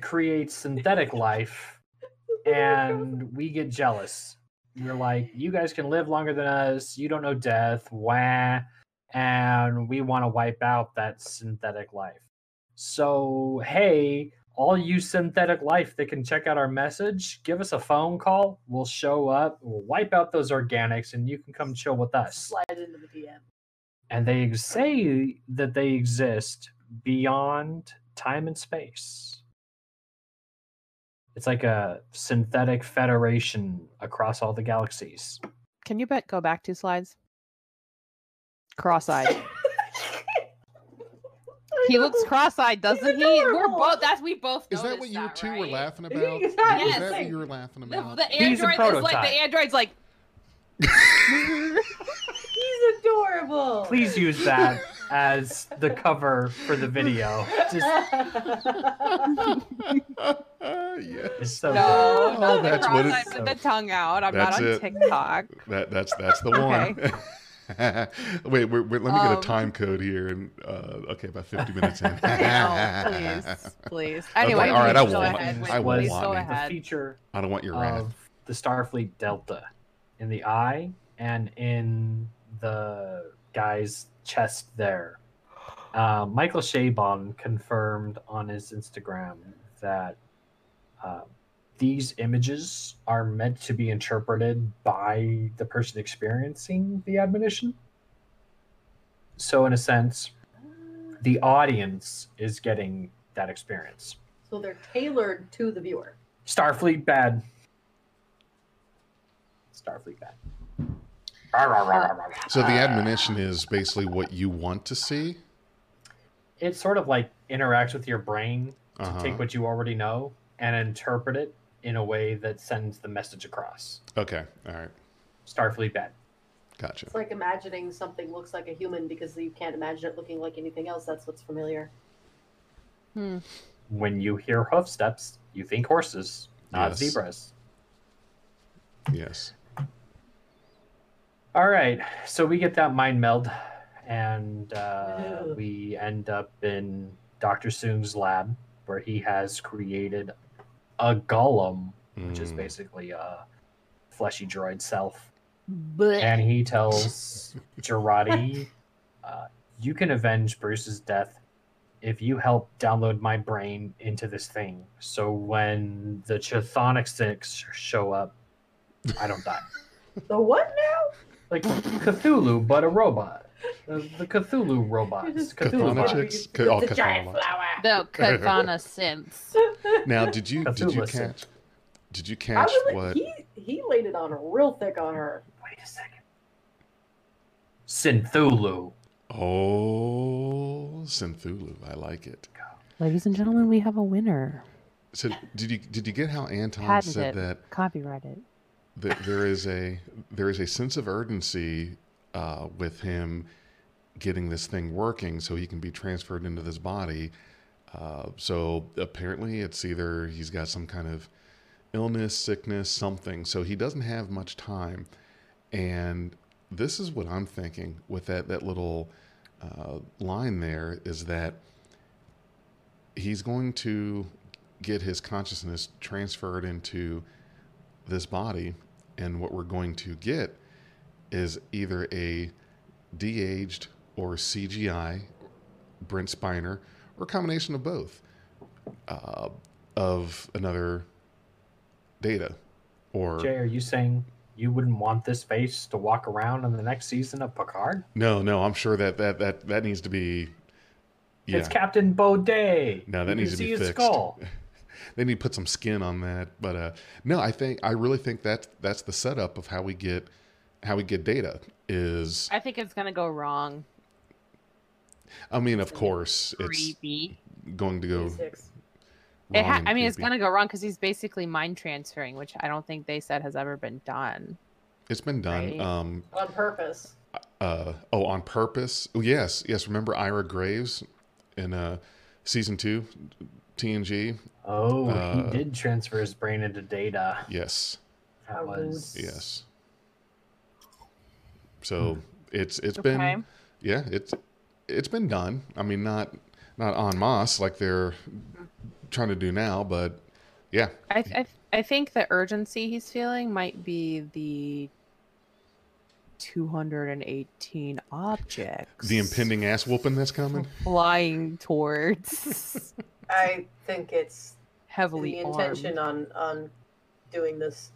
creates synthetic life, *laughs* and we get jealous. We're like, you guys can live longer than us. You don't know death. Wah. And we want to wipe out that synthetic life. So, hey, all you synthetic life that can check out our message, give us a phone call. We'll show up. We'll wipe out those organics, and you can come chill with us Slide into the DM. and they say that they exist beyond time and space. It's like a synthetic federation across all the galaxies. Can you bet go back two slides? Cross-eyed. *laughs* he looks cross-eyed, doesn't he? We're both. That's we both. Is that what you two were laughing *laughs* about? he's Is that Yes. what you were laughing about? the He's a android is like prototype. the android's like. *laughs* He's adorable. Please use that as the cover for the video. Just yes. *laughs* it's so No, Oh, the that's what it- cross-eyed with the tongue out. I'm That's not on it. TikTok. That that's that's the one. *laughs* Wait, we're, we're, let me get a Um, time code here, and uh, okay, about fifty minutes in. *laughs* no, please, *laughs* please. Anyway, all right, I go won't. ahead. I Wait, won't want go me. the ahead. feature I don't want your wrath. the Starfleet Delta in the eye and in the guy's chest there. Uh, Michael Chabon confirmed on his Instagram that uh, these images are meant to be interpreted by the person experiencing the admonition. So, in a sense, the audience is getting that experience. so they're tailored to the viewer. Starfleet bad. Starfleet bad. So the admonition is basically what you want to see. It sort of like interacts with your brain to Uh-huh. take what you already know and interpret it in a way that sends the message across. Okay, all right, Starfleet bad. gotcha. It's like imagining something looks like a human because you can't imagine it looking like anything else. That's what's familiar. Hmm. When you hear hoof steps, you think horses, not Yes. zebras. Yes. All right, so we get that mind meld, and uh, we end up in Dr. Soong's lab, where he has created a golem, which is Mm. basically a fleshy droid self. But And he tells *laughs* Jurati, uh, "You can avenge Bruce's death if you help download my brain into this thing. So when the Chthonic six show up, I don't die." *laughs* The what now? like Cthulhu, but a robot. The, the Cthulhu robots. Just Cthulhu Cathonic bots. chicks? It's Oh, a giant Catholic. flower. no, Katana synths. Now, did you did you Cthulhu catch? Did you catch was like, what? he he laid it on her real thick on her. Wait a second. Synthulu. Oh, Synthulu. I like it. Ladies and gentlemen, we have a winner. So, did you did you get how Anton Patented. said that Copyrighted. that there is a there is a sense of urgency uh, with him getting this thing working so he can be transferred into this body. Uh, so apparently, it's either he's got some kind of illness, sickness, something. So he doesn't have much time. And this is what I'm thinking with that that little uh, line there is that he's going to get his consciousness transferred into this body, and what we're going to get is either a de-aged or CGI Brent Spiner, or a combination of both, uh, of another data, or Jay, are you saying you wouldn't want this face to walk around in the next season of Picard? no, no, I'm sure that that that that needs to be. Yeah, It's Captain Baudet. No, that You needs can to be see his fixed. skull. *laughs* they need to put some skin on that. But uh, no, I think I really think that that's the setup of how we get how we get data. Is I think it's gonna go wrong. I mean, of course, it's going to go. Six. It wrong ha- I mean, it's gonna go wrong because he's basically mind transferring, which I don't think they said has ever been done. It's been done. Right. Um, On purpose. uh, oh, on purpose. Oh, yes, yes. Remember Ira Graves in uh, season two, TNG. Oh, Uh, he did transfer his brain into data. Yes, That was Yes. So it's it's been yeah it's it's been done. I mean not not en masse like they're trying to do now, but yeah. I, I I think the urgency he's feeling might be the 218 objects. The impending ass whooping that's coming. flying towards *laughs* I think it's heavily the intention on on doing this,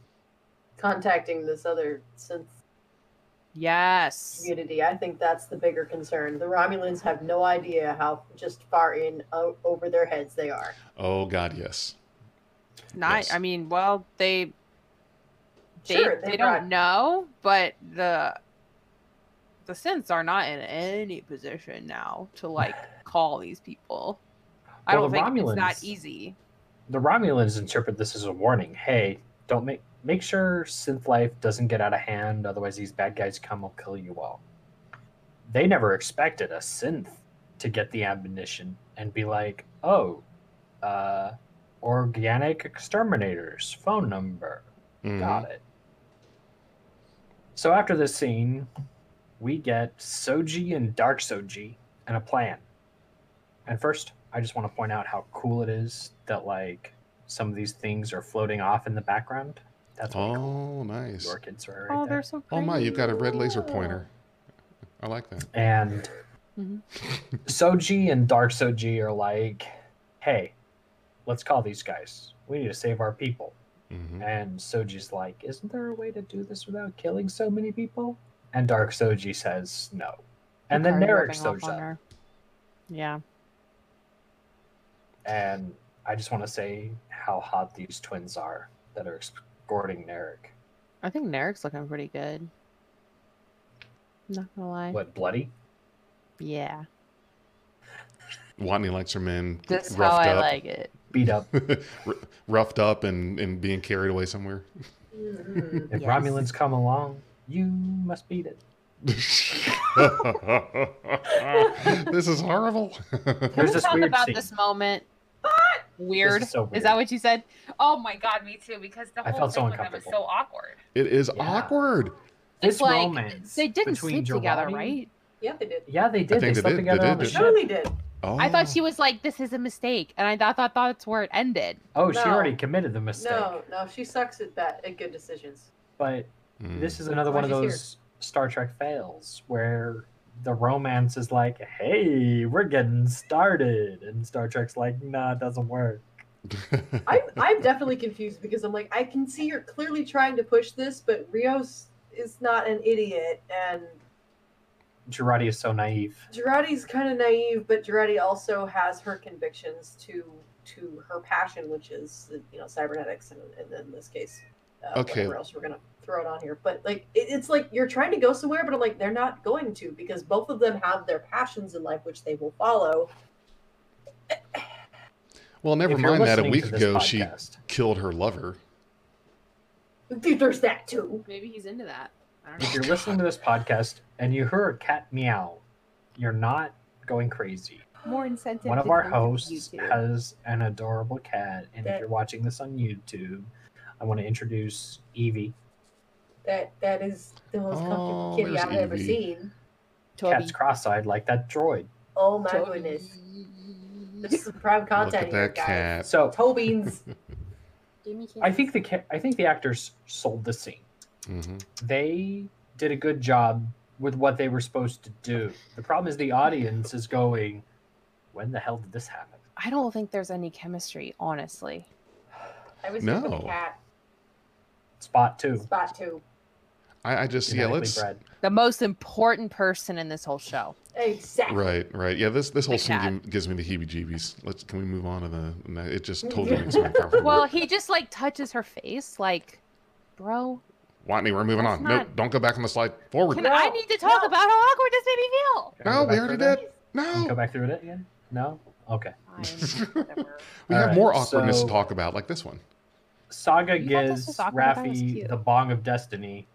contacting this other synth Yes. community. I think that's the bigger concern. The Romulans have no idea how just far in o- over their heads they are. Oh God, yes. Not. Yes. I mean, well, they they Sure, they they don't brought- know, but the the synths are not in any position now to like *laughs* call these people. I don't the think it's that easy. the Romulans interpret this as a warning. Hey, don't make make sure synth life doesn't get out of hand, otherwise these bad guys come will kill you all. They never expected a synth to get the admonition and be like, oh, uh, organic exterminators, phone number. Mhm. Got it. So after this scene, we get Soji and Dark Soji and a plan. And first, I just want to point out how cool it is that like some of these things are floating off in the background. That's really cool. Oh, nice. Your kids are right Oh, there. they're so Oh my, you've got a red laser pointer. I like that. And Mhm. Soji and Dark Soji are like, hey, let's call these guys. We need to save our people. hmm And Soji's like, Isn't there a way to do this without killing so many people? And Dark Soji says no. And then Picard Narek rubbing shows up. Yeah. And I just want to say how hot these twins are that are escorting Narek. I think Narek's looking pretty good. Not gonna lie. What, bloody? Yeah. Watney likes her men Just how I up, like it. Beat up. *laughs* Roughed up and, and being carried away somewhere. Mhm. If Yes. Romulans come along, you must beat it. *laughs* *laughs* this is horrible. There's we this talk weird about scene. this moment? Weird. This is so Is that what you said? Oh my god, me too. Because the I whole felt so thing with them is so awkward. it is Yeah. awkward. This it's like romance they didn't between sleep together, right? Yeah, they did. Yeah, they did. think They they slept did. They together on did. the They No, did. Oh. I thought she was like, "This is a mistake," and I thought, thought that's where it ended. Oh, she already committed the mistake. No, no, she sucks at that at good decisions. But Mm. this is another Why one of she's here. those Star Trek fails where the romance is like, "Hey, we're getting started," and Star Trek's like, "Nah, it doesn't work." *laughs* I'm, I'm definitely confused because I'm like, I can see you're clearly trying to push this, but Rios is not an idiot, and Jurati is so naive. Jurati's kind of naive, but Jurati also has her convictions to to her passion, which is you know cybernetics, and, and in this case, uh, Okay. whatever else we're gonna throw it on here. But like, it, it's like you're trying to go somewhere, but I'm like, they're not going to because both of them have their passions in life, which they will follow. well, never If mind that. A week to this ago, she killed her lover. There's that too. Maybe he's into that. I don't If you're listening to this podcast and you hear a cat meow, you're not going crazy. More incentive. One of our hosts YouTube. has an adorable cat, and if you're watching this on YouTube, I want to introduce Evie. That that is the most comfortable Oh, kitty I've ever seen. Toby. Cat's cross-eyed like that droid. Oh my Toby. goodness, this is some prime Look content here, guys. cat. So Tobeans. *laughs* I think the I think the actors sold the scene. hmm They did a good job with what they were supposed to do. The problem is the audience is going, "When the hell did this happen?" I don't think there's any chemistry, honestly. I was here for No. the cat Spot two. spot two. I, I just yeah. genetically Let's bred. The most important person in this whole show. Exactly. right, right. Yeah, this this whole Like scene that. gives me the heebie-jeebies. Let's can we move on to the? It just *laughs* totally makes me uncomfortable. Well, he just like touches her face, like, bro. Watney, we're moving That's on. No, don't go back on the slide. Forward. Can No, I need to talk no. about how awkward this made me feel? No, go we already through it? did. Can Go back through it again? No. Okay. *laughs* We All have right, more awkwardness so- to talk about, like this one. Saga You gives was awkward? I thought it was Raffi the bong of destiny.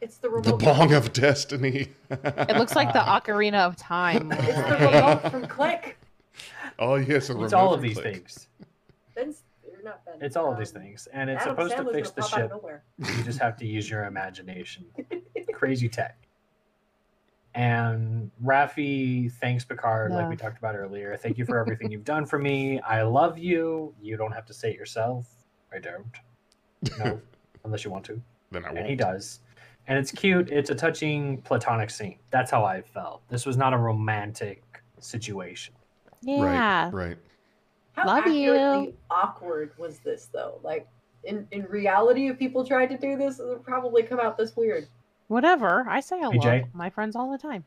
It's the remote. The bong of destiny. It looks like the *laughs* Ocarina of Time. It's the remote from Click. oh yes, a It's remote all of these Click. things. Ben's not Ben. It's all of um, these things, and it's Adam supposed to fix the pop out of ship. You just have to use your imagination. *laughs* Crazy tech. And Raffi thanks Picard, like we talked about earlier. Thank you for everything you've done for me. I love you. You don't have to say it yourself. I don't. No, *laughs* unless you want to. Then I won't. he does. And it's cute. It's a touching platonic scene. That's how I felt. This was not a romantic situation. Yeah. Right. Right. How Love you. accurately awkward was this though? Like in in reality, if people tried to do this, it would probably come out this weird. Whatever. I say hello Jay? to my friends all the time.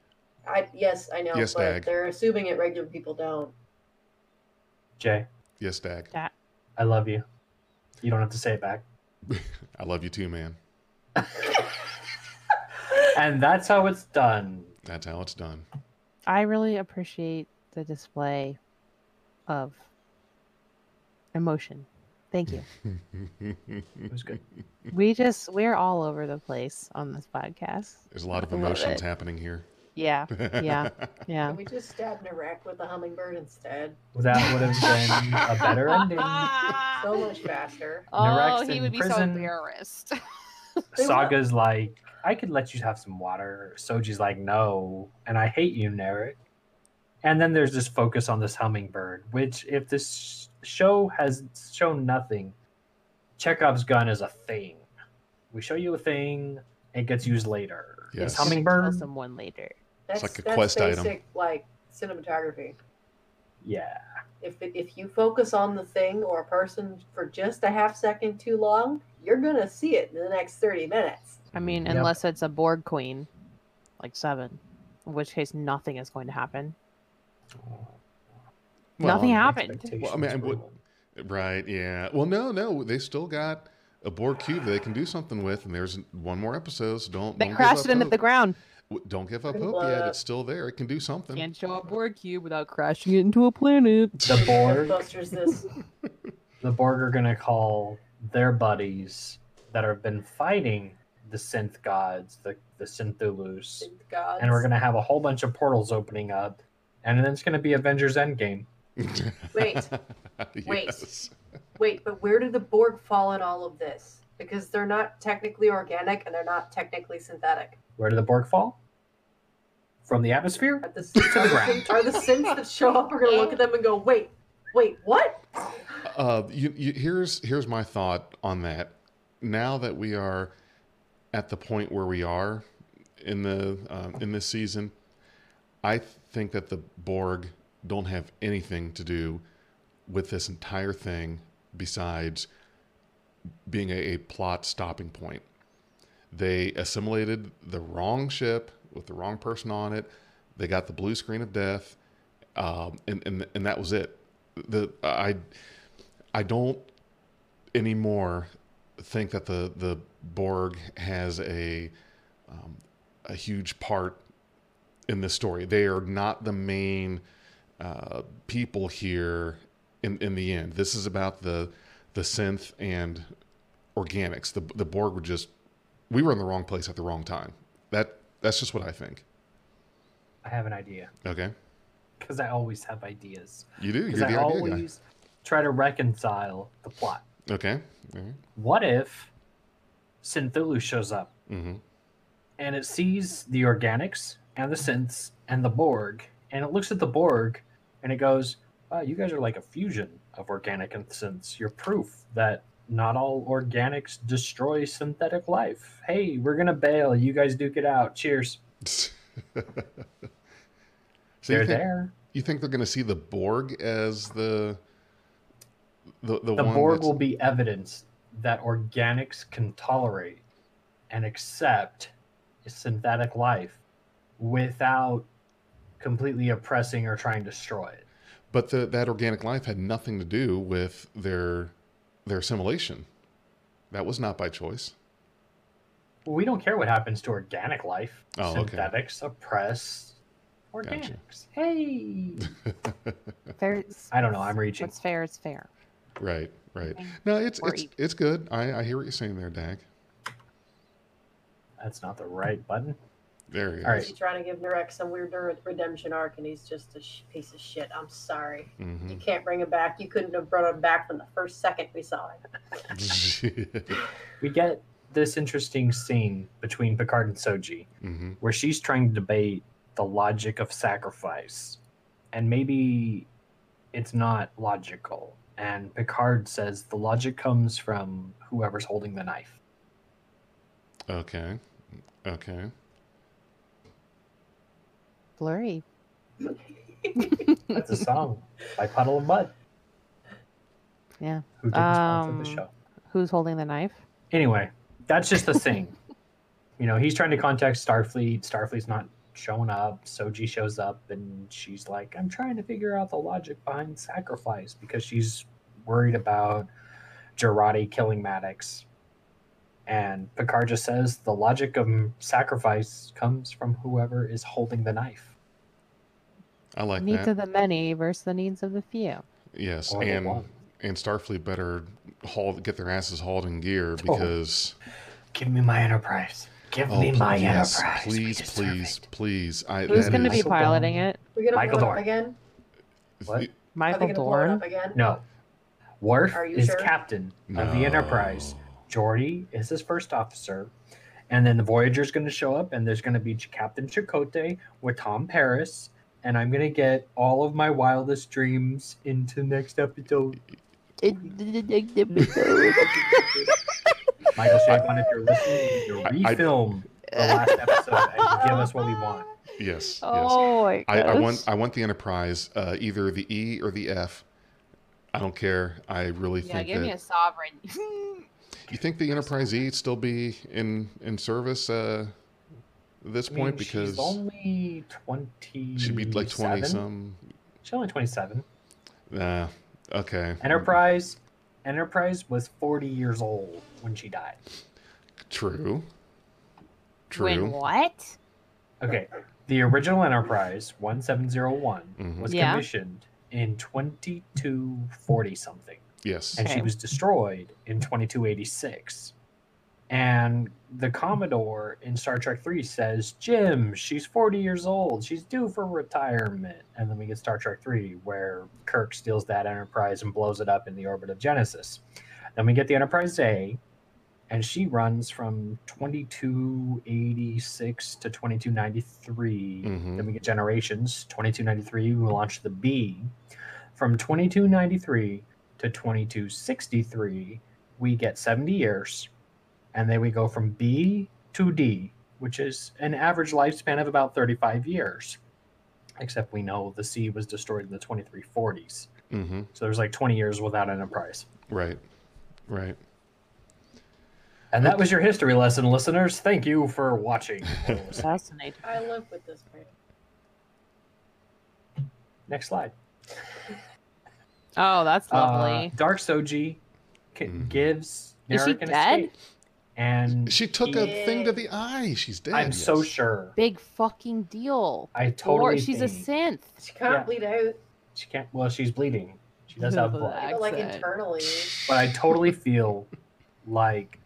I yes, I know, Yes, but Dag. they're assuming it regular people don't. Jay, Yes, Dag. I love you. You don't have to say it back. *laughs* I love you too, man. *laughs* And that's how it's done. That's how it's done. I really appreciate the display of emotion. Thank you. It was good. we just we're all over the place on this podcast. There's a lot of emotions happening here. Yeah. Yeah. *laughs* Yeah. Can we just stab Narek with a hummingbird instead? That would have been a better ending. *laughs* So much faster. Oh, Narek's he would be so prison. embarrassed. Saga's like, I could let you have some water. Soji's like, no. And I hate you, Narek. And then there's this focus on this hummingbird, which, if this show has shown nothing, Chekhov's gun is a thing. We show you a thing, it gets used later. Yes. It's Kill hummingbird. someone later. That's, like a that's quest item. basic, like cinematography. Yeah. If if you focus on the thing or a person for just a half second too long, you're gonna see it in the next thirty minutes. I mean, Yep. unless it's a Borg queen, like seven, in which case nothing is going to happen. Oh. Nothing um, happened. Well, I mean, I would- Right. Yeah. Well, no, no. They still got a Borg cube that they can do something with, and there's one more episode. So don't. They don't crashed give it up into the ground. Don't give up hope blow yet. It's still there. It can do something. Can't show a Borg cube without crashing it into a planet. The Borg, Ghostbusters this. *laughs* the Borg are going to call their buddies that have been fighting the synth gods, the, the Synthulus, gods. and we're going to have a whole bunch of portals opening up. And then it's going to be Avengers Endgame. Wait. *laughs* Wait. Yes. Wait, but where did the Borg fall in all of this? Because they're not technically organic and they're not technically synthetic. Where did the Borg fall? From the atmosphere? Are the, To the ground. *laughs* Are the synths that show up We're gonna look at them and go, wait, wait, what? Uh, you, you, here's here's my thought on that. Now that we are at the point where we are in the um, in this season, I think that the Borg don't have anything to do with this entire thing besides being a, a plot stopping point. They assimilated the wrong ship with the wrong person on it. They got the blue screen of death, um, and, and and that was it. The I I don't anymore think that the the Borg has a um, a huge part in this story. They are not the main uh, people here in in the end. This is about the the synth and organics. The the Borg were just we were in the wrong place at the wrong time. That that's just what I think. I have an idea. Okay, Because I always have ideas. you do. Because You're I the idea always try to reconcile the plot. guy. Okay. Right. What if Synthulu shows up Mm-hmm. and it sees the organics and the synths and the Borg, and it looks at the Borg and it goes, wow, you guys are like a fusion of organic and synths. You're proof that not all organics destroy synthetic life. Hey, we're going to bail. You guys duke it out. Cheers. *laughs* so They're you think, there. You think they're going to see the Borg as the the the, The Borg that's- will be evidence that organics can tolerate and accept synthetic life without completely oppressing or trying to destroy it. But the, that organic life had nothing to do with their their assimilation. That was not by choice. We don't care what happens to organic life. Oh, okay. Synthetics oppress organics. Hey, *laughs* Fair. I don't know. I'm reaching. What's fair is fair. Right, right. Okay. No, it's Or it's eat. it's good. I, I hear what you're saying there, Dag. That's not the right button. There he is. All right. He's trying to give Narek some weird redemption arc, and he's just a sh- piece of shit. I'm sorry. Mhm. You can't bring him back. You couldn't have brought him back from the first second we saw him. *laughs* We get this interesting scene between Picard and Soji hmm where she's trying to debate the logic of sacrifice. And maybe it's not logical. And Picard says the logic comes from whoever's holding the knife. Okay. Okay. Blurry. That's a song by Puddle of Mudd. Yeah. Who didn't Um, the show. Who's holding the knife? Anyway, that's just the thing. *laughs* you know, he's trying to contact Starfleet. Starfleet's not showing up. Soji shows up and she's like, I'm trying to figure out the logic behind sacrifice because she's worried about Jurati killing Maddox. And Picard just says the logic of sacrifice comes from whoever is holding the knife. I like that. needs that. of the many versus the needs of the few. yes, Or and and Starfleet better haul get their asses hauled in gear Oh. because Give me my enterprise. Give oh, me my enterprise. Please, deserve please, it. please. I, Who's going to be piloting Dorn. it? We're gonna Michael it Dorn. again. What? Are Michael gonna blow it Dorn. again? No. Worf Are you is sure? captain of the Enterprise. Geordi is his first officer. And then the Voyager's going to show up, and there's going to be Captain Chakotay with Tom Paris. And I'm going to get all of my wildest dreams into next episode. *laughs* Michael Chabon, if you're listening, you I- I- refilm the last episode and give us what we want. yes, yes. Oh my I, I want. I want the Enterprise, uh, either the E or the F. I don't care. I really Yeah, think give that. me a sovereign. *laughs* You think the Enterprise E still be in in service uh, at this I mean, point because she's only 20. she'd be like twenty some. She's only 27. Nah, okay. Enterprise Enterprise was 40 years old when she died. True. True. When what? Okay. The original Enterprise 1701 Mhm. was Yeah. commissioned in 2240 something Yes. and she was destroyed in 2286. And the Commodore in Star Trek 3 says, Jim, she's 40 years old. She's due for retirement. And then we get Star Trek 3, where Kirk steals that Enterprise and blows it up in the orbit of Genesis. Then we get the Enterprise A, and she runs from 2286 to 2293. Mhm. Then we get Generations, 2293, we launch the B. From 2293 to 2263, we get 70 years. And then we go from B to D, which is an average lifespan of about 35 years. Except we know the C was destroyed in the 2340s. Mm-hmm. So there's like 20 years without Enterprise. Right. Right. And that was your history lesson, listeners. Thank you for watching. or. Fascinating. I live with this man. Next slide. Oh, that's Uh, lovely. Dark Soji c- Mhm. gives Is she an dead? escape. And She took he- a thing to the eye. She's dead. I'm so sure. Big fucking deal. I Or totally she's a synth. She can't Yeah. bleed out, she can't. Well, she's bleeding. She does have *laughs* blood. Black. but like internally. but I totally feel like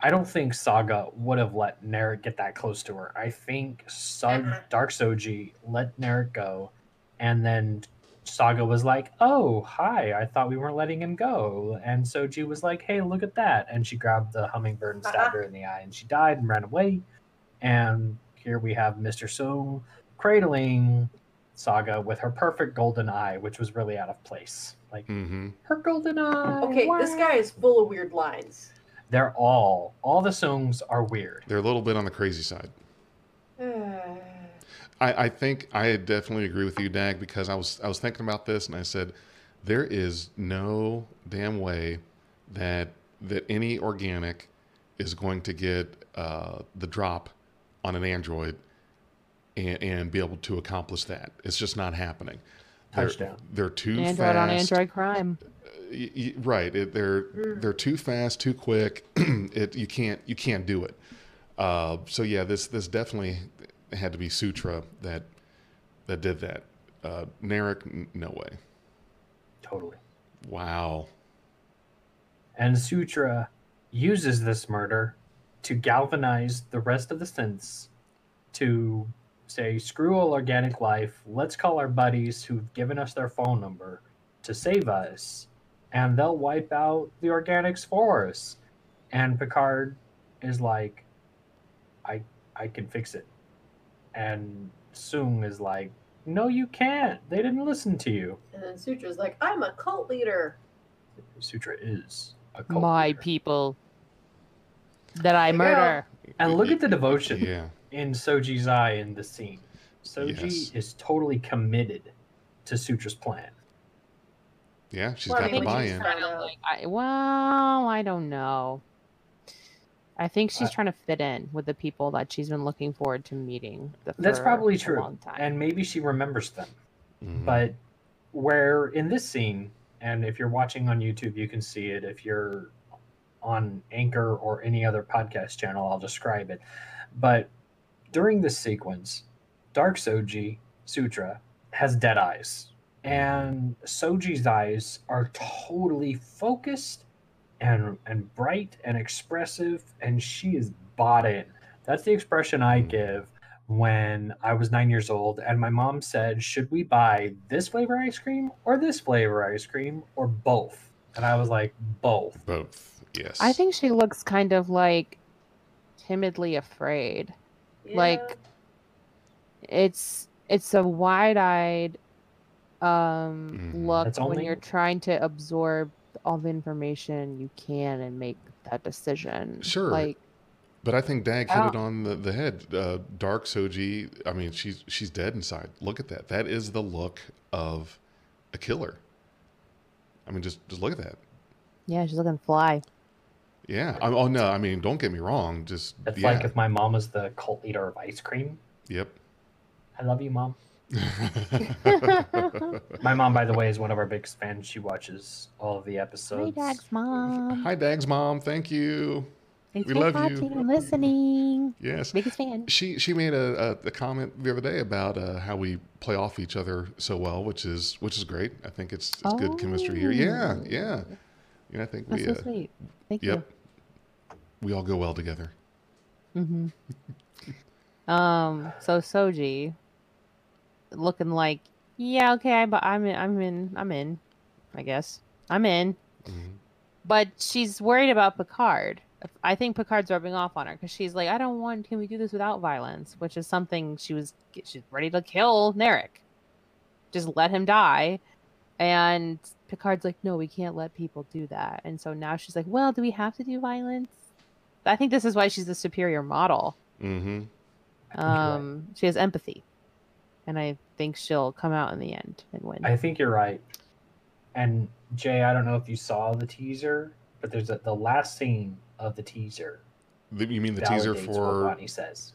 I don't think Saga would have let Narek get that close to her. I think Sug, Uh-uh. Dark Soji let Narek go, and then Saga was like, "Oh, hi! I thought we weren't letting him go." And Soji was like, "Hey, look at that!" And she grabbed the hummingbird and stabbed Uh-huh. her in the eye, and she died and ran away. And here we have Mister So cradling Saga with her perfect golden eye, which was really out of place. Like Mm-hmm. her golden eye. Okay, this guy is full of weird lines. They're all all the songs are weird. They're a little bit on the crazy side. *sighs* I, I think I definitely agree with you, Dag, because I was I was thinking about this and I said there is no damn way that that any organic is going to get uh, the drop on an android and, and be able to accomplish that. It's just not happening. They're, Touchdown. they're too Android fast. on Android crime. Y- y- right it, they're they're too fast too quick *clears throat* it you can't you can't do it uh, so yeah this this definitely had to be sutra that that did that uh, Narek, no way Totally. wow And Sutra uses this murder to galvanize the rest of the synths to say, screw all organic life. Let's call our buddies who've given us their phone number to save us, and they'll wipe out the organics for us. And Picard is like, I I can fix it. And Soong is like, No, you can't. They didn't listen to you. And then Sutra's like, I'm a cult leader. Sutra is a cult My leader. people that I Yeah. murder. And look at the devotion Yeah. in Soji's eye in the scene. Soji Yes. is totally committed to Sutra's plan. Yeah. She's Well, got the buy-in. Kind of like, I, well, I don't know. I think she's I- trying to fit in with the people that she's been looking forward to meeting. The, That's probably true. long time. And maybe she remembers them. Mhm. But where in this scene, and if you're watching on YouTube, you can see it. If you're on Anchor or any other podcast channel, I'll describe it. But during this sequence, Dark Soji Sutra has dead eyes. And Soji's eyes are totally focused and and bright and expressive, and she is bought in. That's the expression I Mm. give when I was nine years old, and my mom said, "Should we buy this flavor ice cream or this flavor ice cream or both?" And I was like, "Both." Both. Yes. I think she looks kind of like timidly afraid. Like, It's it's a wide-eyed um Mhm. look That's when you're trying to absorb all the information you can and make that decision. Sure. Like But I think Dag hit it on the, the head. Uh, Dark Soji. I mean, she's she's dead inside. Look at that. That is the look of a killer. I mean, just just look at that. yeah, she's looking fly. Yeah. I, oh no. I mean, don't get me wrong. Just It's yeah. like if my mom was the cult leader of ice cream. Yep. I love you, mom. *laughs* My mom, by the way, is one of our biggest fans. She watches all of the episodes. Hi. Dag's mom. Hi, Dag's mom. Thank you. Thanks we for love you. watching and listening. Yes. Biggest fan. She she made a, a, a comment the other day about uh, how we play off each other so well, which is which is great. I think it's, it's good chemistry here. Yeah, Oh. yeah. Yeah, I think That's we so uh, sweet. Thank yep. We all go well together. you. hmm *laughs* um. So Soji, looking like, yeah, okay, but I'm in. I'm in. I'm in. I guess I'm in. Mhm. But she's worried about Picard. I think Picard's rubbing off on her because she's like, I don't want. Can we do this without violence? Which is something she was. She's ready to kill Narek. Just let him die. And Picard's like, no, we can't let people do that. And so now she's like, well, do we have to do violence? I think this is why she's the superior model. Mhm. I right. Um, she has empathy, and I think she'll come out in the end and win. I think you're right. And Jay, I don't know if you saw the teaser, but there's a, the last scene of the teaser. The- You mean the teaser validates what for Rodney says.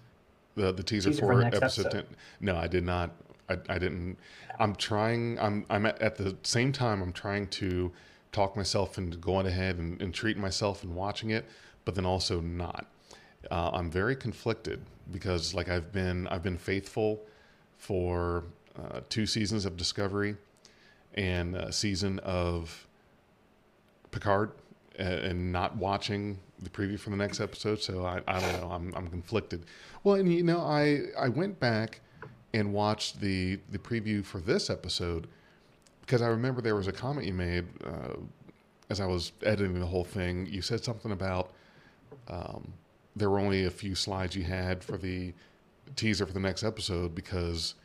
the the teaser, Teaser for for, episode episode. 10? No, I did not. I, I didn't. I'm trying. I'm I'm at, at the same time. I'm trying to talk myself into going ahead and, and treating myself and watching it, but then also not. Uh, I'm very conflicted because like I've been I've been faithful for uh, two seasons of Discovery and a season of Picard and not watching the preview for the next episode. So I, I don't know. I'm, I'm conflicted. Well, and you know, I, I went back and watched the, the preview for this episode because I remember there was a comment you made uh, as I was editing the whole thing. You said something about um, there were only a few slides you had for the teaser for the next episode because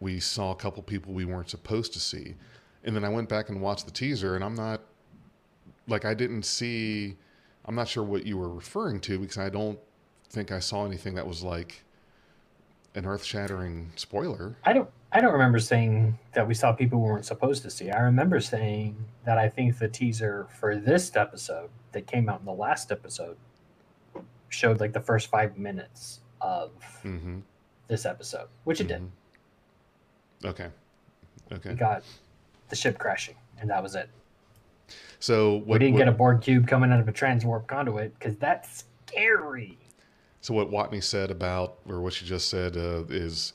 we saw a couple people we weren't supposed to see. And then I went back and watched the teaser, and I'm not like I didn't see. I'm not sure what you were referring to because I don't think I saw anything that was like an earth-shattering spoiler. I don't I don't remember saying that we saw people we weren't supposed to see. I remember saying that I think the teaser for this episode that came out in the last episode showed like the first five minutes of Mm-hmm. this episode, which it did. Okay. Okay. We got the ship crashing, and that was it. So we didn't what- get a Borg cube coming out of a transwarp conduit because that's scary. So what Watney said about, or what she just said, uh, is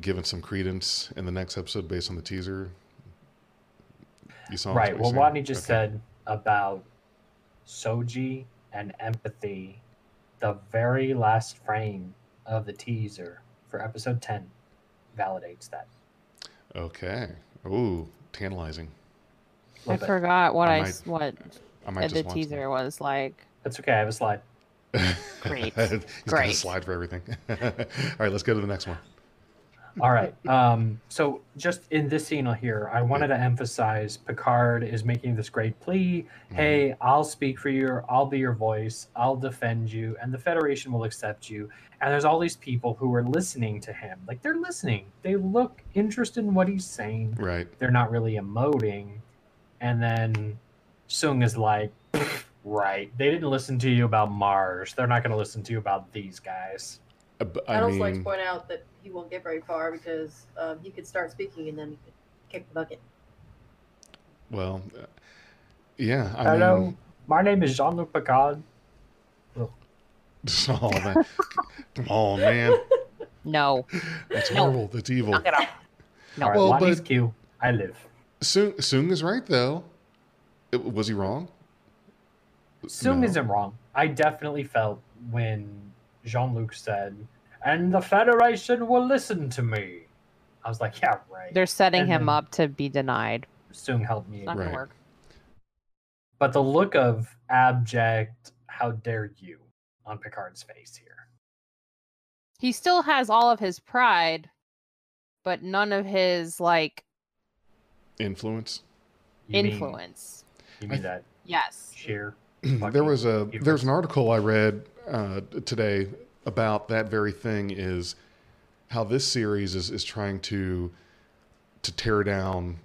given some credence in the next episode based on the teaser. You saw right. what Well? Watney just Okay. said about Soji and empathy the very last frame of the teaser for episode 10 validates that. Okay. Ooh, tantalizing. I bit. forgot what I I, might s what I might the just watch teaser was like. That's okay. I have a slide. Great. *laughs* He's got a Great. slide for everything. *laughs* All right, let's go to the next one. All right. Um, so just in this scene here, I wanted to emphasize Picard is making this great plea. Hey, I'll speak for you. I'll be your voice. I'll defend you, and the Federation will accept you. And there's all these people who are listening to him. Like they're listening. They look interested in what he's saying. Right. They're not really emoting. And then Soong is like, right. They didn't listen to you about Mars. They're not going to listen to you about these guys. Uh, I I'd also like to point out that he won't get very far because um, he could start speaking and then he could kick the bucket. well, uh, yeah. I Hello, mean, my name is Jean-Luc Picard. *laughs* oh, man. Come on, man. *laughs* No, That's No. horrible. That's evil. knock it off. No. All right, Well, Lonnie's but- Q. I live. Soong, Soong is right, though. It- was he wrong? Soong No. isn't wrong. I definitely felt when Jean-Luc said, "And the Federation will listen to me." I was like, "Yeah, right." They're setting And him up to be denied. Soong helped me, It's not Right. gonna work. but the look of abject, "How dare you?" on Picard's face here. He still has all of his pride, but none of his like Influence. You mean- influence. you mean th- that Yes. sheer? *clears throat* there was a there's an article I read uh, today about that very thing is how this series is, is trying to to tear down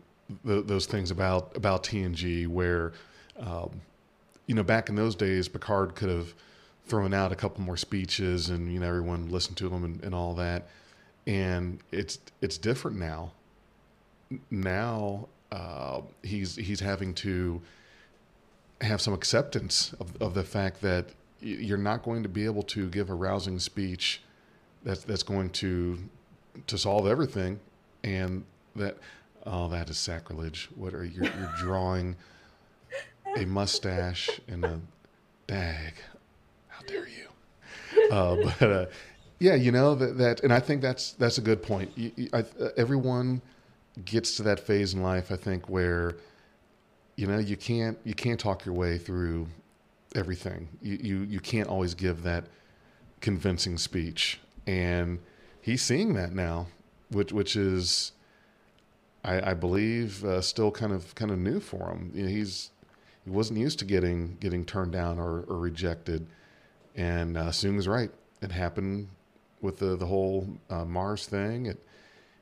the, those things about about TNG where um, you know back in those days Picard could have thrown out a couple more speeches and you know everyone listened to them and, and all that. And it's it's different now. Now uh, he's he's having to have some acceptance of, of the fact that you're not going to be able to give a rousing speech that's that's going to to solve everything. And that oh that is sacrilege. What are you you're drawing a mustache and a dag how dare you? Uh, but uh, yeah you know that, that and i think that's that's a good point. You, you, I, uh, everyone gets to that phase in life i think where you know you can't you can't talk your way through everything. You you, you can't always give that convincing speech. And he's seeing that now which which is i i believe uh, still kind of kind of new for him. You know, he's he wasn't used to getting getting turned down or, or rejected. And uh, Soong is right. It happened with the the whole uh, mars thing. It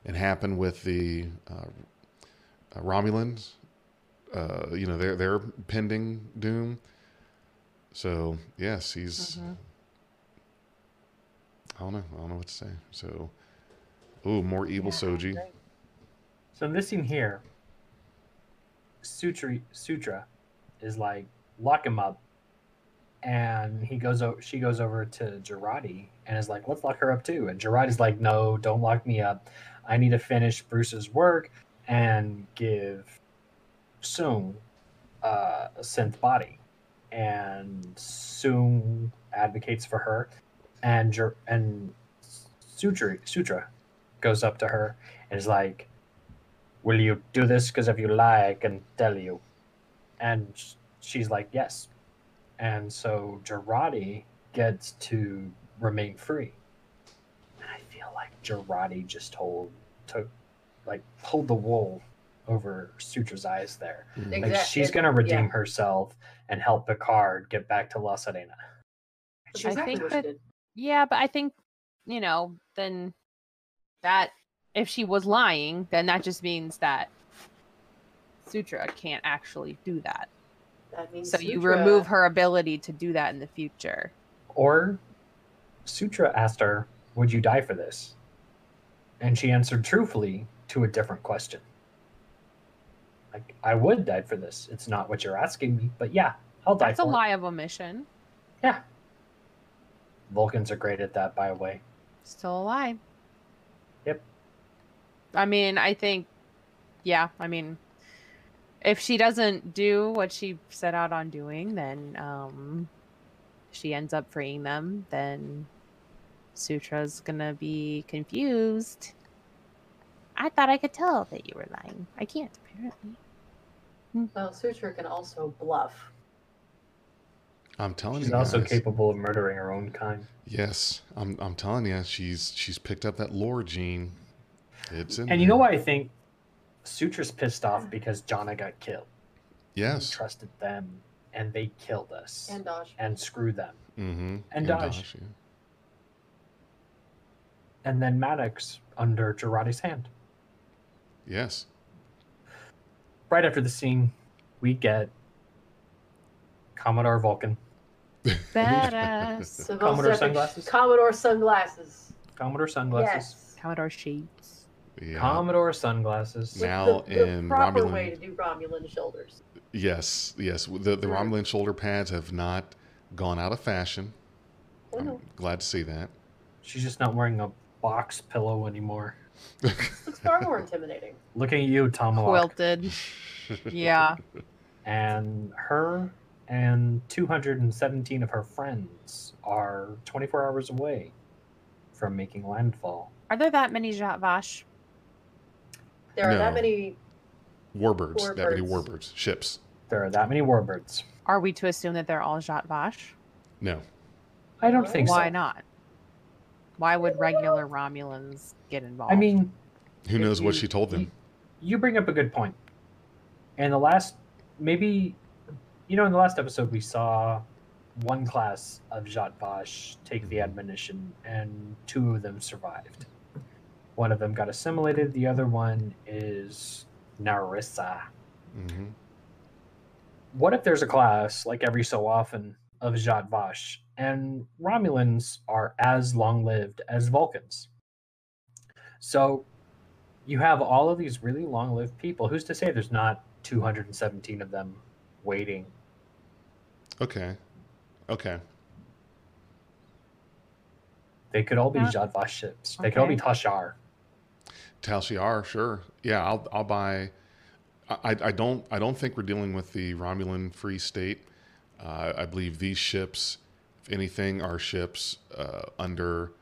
it happened with the uh, romulans. Uh, you know, they're they're pending doom. So yes, he's. Mhm. I don't know. I don't know what to say. So, ooh, more evil Soji. So in this scene here, Sutra Sutra is like lock him up, and he goes over. She goes over to Jurati and is like, "Let's lock her up too." And Jurati's like, "No, don't lock me up. I need to finish Bruce's work and give Soong uh, a synth body." And Soong advocates for her, and and Sutra Sutra goes up to her and is like, "Will you do this? Because if you lie, I can tell you." And she's like, "Yes." And so Jurati gets to remain free. And I feel like Jurati just told, took, like pulled the wool over Sutra's eyes there. Mhm. Like Exact- she's gonna redeem yeah. herself and help Picard get back to La Sirena. That's I think that- Yeah, but I think, you know, then that if she was lying, then that just means that Sutra can't actually do that. That means So you remove her ability to do that in the future. Or Sutra asked her, Would you die for this? And she answered truthfully to a different question. Like, I would die for this. It's not what you're asking me, but yeah, I'll die That's a lie of omission. Yeah. Vulcans are great at that, by the way. Still a lie. Yep. I mean, I think, yeah, I mean, if she doesn't do what she set out on doing, then, um, she ends up freeing them, then Sutra's gonna be confused. I thought I could tell that you were lying. I can't, apparently. Well, Sutra can also bluff. I'm telling She's you she's also guys. capable of murdering her own kind. Yes, I'm. I'm telling you, she's she's picked up that lore gene. It's in And you know there. what I think? Sutra's pissed off because Jana got killed. We Yes. trusted them, and they killed us. And Dahj. and screw them. Mm-hmm. And Dahj. yeah. And then Maddox under Jurati's hand. Yes. Right after the scene, we get Commodore Vulcan. Badass. *laughs* So Commodore sunglasses? Commodore sunglasses. Commodore sunglasses. Yes. Commodore Sheets. Yeah. Commodore sunglasses. Now the, the in proper Romulan- way to do Romulan shoulders. Yes. Yes. The the. Romulan shoulder pads have not gone out of fashion. Oh, I'm glad to see that. She's just not wearing a box pillow anymore. Looks far more intimidating. *laughs* Looking at you, Tomalak. Quilted. Yeah. And her and 217 of her friends are 24 hours away from making landfall. Are there that many Zhat Vash? There are that many. Warbirds. That many Warbirds. warbirds. Ships. There are that many warbirds. Are we to assume that they're all Zhat Vash? No. I don't think Why so. Why not? Why would regular Romulans get involved? I mean, Who If knows what she told them? You, you bring up a good point. In the last, maybe, you know, in the last episode, we saw one class of Zhat Vash take the admonition, and two of them survived. One of them got assimilated. The other one is Narissa. hmm What if there's a class, like every so often, of Zhat Vash, and Romulans are as long lived as Vulcans? So you have all of these really long lived people. Who's to say there's not 217 of them waiting? Okay. Okay. They could all be Yeah. Zhat Vash ships. They could all be Okay. Tashar. Tal Shiar. Yeah, I'll I'll buy. I, I I don't I don't think we're dealing with the Romulan Free State. Uh, I believe these ships, if anything, are ships uh, under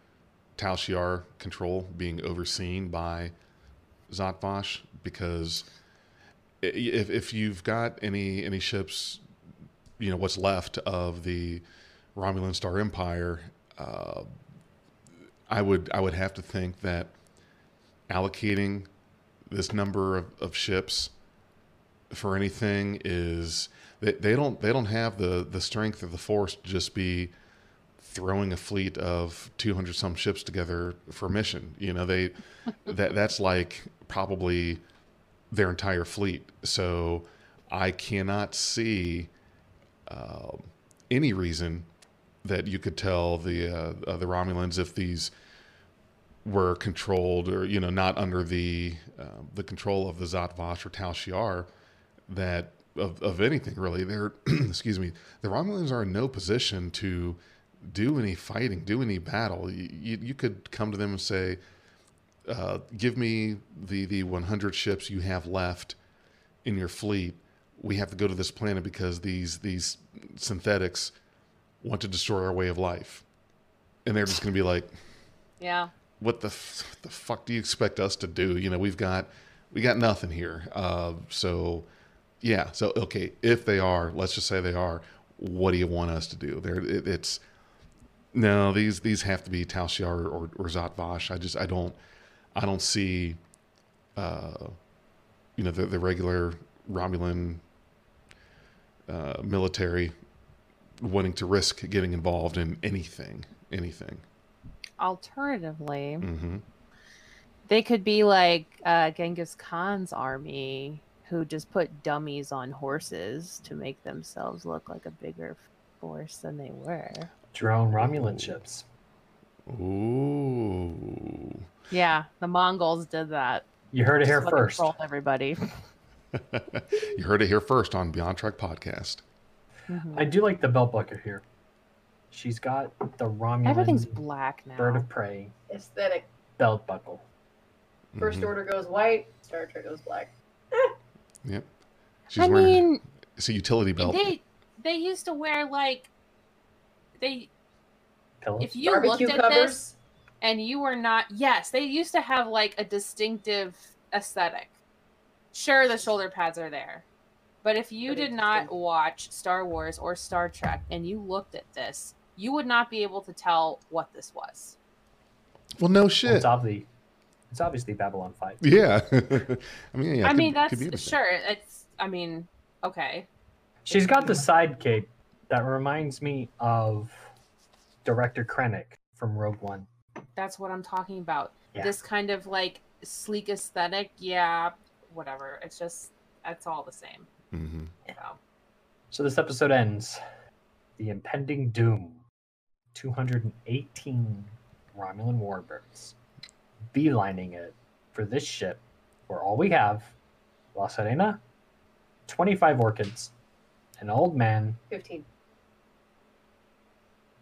Tal Shiar control, being overseen by Zhat Vash. Because if if you've got any any ships, you know what's left of the Romulan Star Empire, uh, I would I would have to think that allocating this number of, of ships for anything is they, they don't they don't have the the strength of the force to just be throwing a fleet of 200 some ships together for a mission. You know they *laughs* that that's like probably their entire fleet. So i cannot see um, any reason that you could tell the uh, uh, the romulans if these were controlled or you know not under the uh, the control of the Zhat Vash or Tal Shiar that of, of anything really they're *clears throat* excuse me the Romulans are in no position to do any fighting do any battle you, you, you could come to them and say uh, give me the the 100 ships you have left in your fleet we have to go to this planet because these these synthetics want to destroy our way of life and they're just going to be like yeah. what the f- what the fuck do you expect us to do? You know, we've got we got nothing here. Uh, so yeah, so okay, if they are, let's just say they are, what do you want us to do? There, it, it's no these these have to be Tal Shiar or, or Zhat Vash. I just I don't I don't see uh, you know the the regular Romulan uh, military wanting to risk getting involved in anything anything. Alternatively, mm-hmm. they could be like uh, Genghis Khan's army, who just put dummies on horses to make themselves look like a bigger force than they were. Drone Romulan ships. Ooh. Yeah, the Mongols did that. You heard it here first. control everybody. *laughs* you heard it here first on Beyond Trek Podcast. Mhm. I do like the belt buckle here. She's got the Romulan Everything's black now. bird of prey Aesthetic. belt buckle. 1st Mhm. order goes white. Star Trek goes black. *laughs* Yep. She's I wearing mean, it's a utility belt. they they used to wear like they Pillows. if you Barbecue looked at covers. this and you were not yes they used to have like a distinctive aesthetic sure the shoulder pads are there but if you did not watch star wars or star trek and you looked at this you would not be able to tell what this was Well, no Well, shit. it's obviously it's obviously Babylon Five. Yeah. *laughs* I mean, yeah. i could- mean could that's be sure it's i mean okay She's got the side cape that reminds me of director Krennic from Rogue One. that's what i'm talking about Yeah. this kind of like sleek aesthetic yeah whatever it's just it's all the same Mhm. so. So this episode ends. The impending doom. 218 Romulan warbirds. Beelining it for this ship, where all we have La Sirena, 25 orchids, an old man. 15.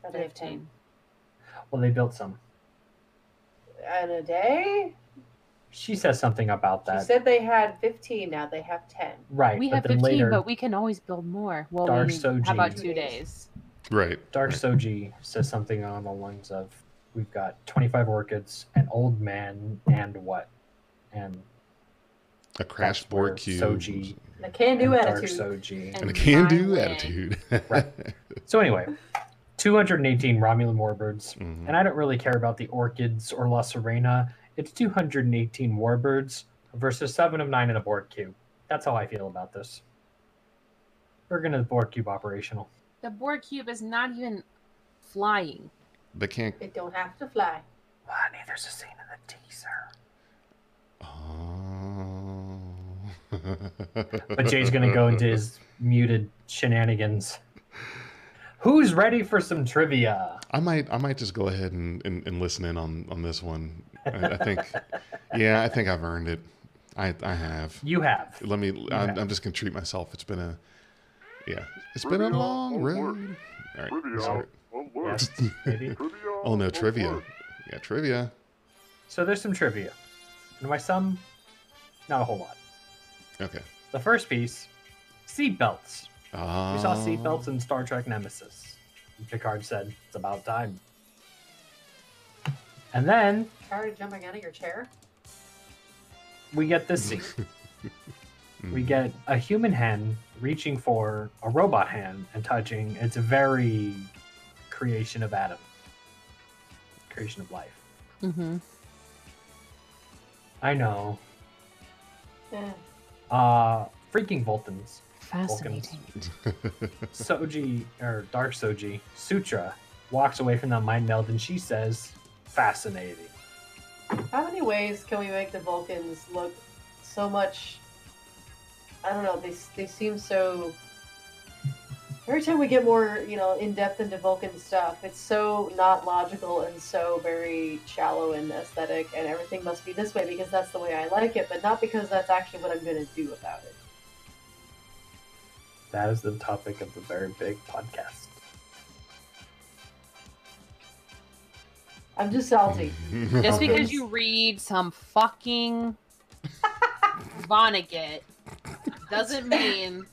Out of 15 Well, they built some. 10. And a day? She says something about that. She that. said they had 15, now they have 10. right, we but have then 15 later, but we can always build more well Dark we, Soji. how about Two two days. days Right. Dark right. Soji says something on the lines of, "We've got 25 orchids, an old man, and what?" And A crash Borg cube. Soji- And a can do and Dark attitude. Soji. And And a can do attitude. *laughs* Right. So anyway, 218 Romulan warbirds, Mhm. and I don't really care about the orchids or La Sirena. It's 218 warbirds versus seven of nine in a Borg cube. That's how I feel about this. We're gonna the Borg cube operational. the Borg cube is not even flying They can't. It don't have to fly. Ah, Honey, there's a scene in the teaser. Oh. But Jay's gonna go into his muted shenanigans. Who's ready for some trivia? I might. I might just go ahead and, and, and listen in on, on this one. I, I think. Yeah, I think I've earned it. I I have. You have. Let me. I'm, have. I'm just gonna treat myself. It's been a. Yeah, it's been a long road. All right. Trivia. Sorry. One word. Yes. *laughs* Trivia. Oh no, trivia. word. Yeah, trivia. So there's some trivia. And my sum, not a whole lot. Okay. The first piece, seatbelts. Uh, We saw seatbelts in Star Trek Nemesis. And Picard said, it's about time. And then Tired of jumping out of your chair? we get this scene. *laughs* we get a human hand reaching for a robot hand and touching. It's a very creation of Adam, creation of life. mm-hmm. I know. Yeah. Uh, freaking Vulcans. fascinating Soji or Dark Soji Sutra walks away from that mind meld and she says, "Fascinating." How many ways can we make the Vulcans look so much? I don't know. They they seem so. Every time we get more, you know, in depth into Vulcan stuff, it's so not logical and so very shallow and aesthetic, and everything must be this way because that's the way I like it, but not because that's actually what I'm going to do about it. That is the topic of the very big podcast. I'm just salty. *laughs* just because you read some fucking *laughs* Vonnegut doesn't mean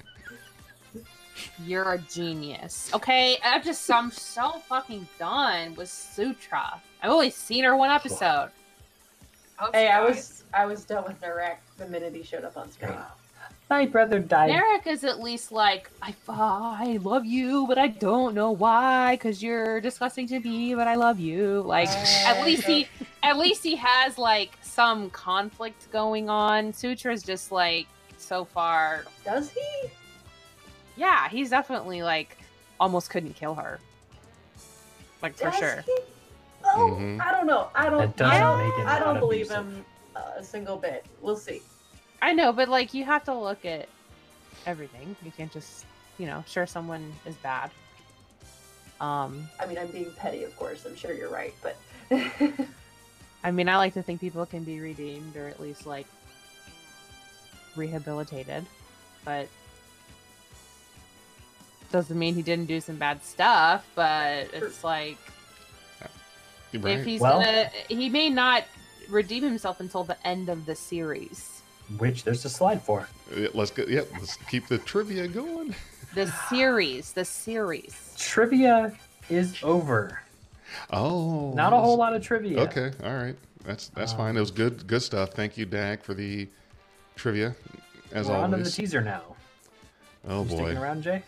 you're a genius. Okay, I'm just I'm so fucking done with Sutra. I've only seen her one episode. Hope Hey, I was I was done with Narek the minute he showed up on screen. My brother died. Narek is at least like I, I love you, but I don't know why, because you're disgusting to me, but I love you. Like at Uh, least he, at least he has like some conflict going on. Sutra's just like so far, Does he? Yeah, he's definitely like almost couldn't kill her, like for Does sure. he? Oh, Mhm. I don't know. I don't. I don't, I don't believe abusive. him uh, a single bit. We'll see. I know, but like you have to look at everything. You can't just, you know, sure someone is bad. Um, I mean, I'm being petty, of course. I'm sure you're right, but *laughs* I mean, I like to think people can be redeemed or at least like rehabilitated, but doesn't mean he didn't do some bad stuff. But it's like Right. if he's Well- gonna, he may not redeem himself until the end of the series. Which there's a slide for. Let's go. Yep. Let's keep the trivia going. The series, the series. Trivia is over. Oh, Not a whole lot of trivia. Okay, all right, that's that's Um, fine. It was good, good stuff. Thank you, Dag, for the trivia, as We're on to the always. teaser now. oh You boy, sticking around, Jay?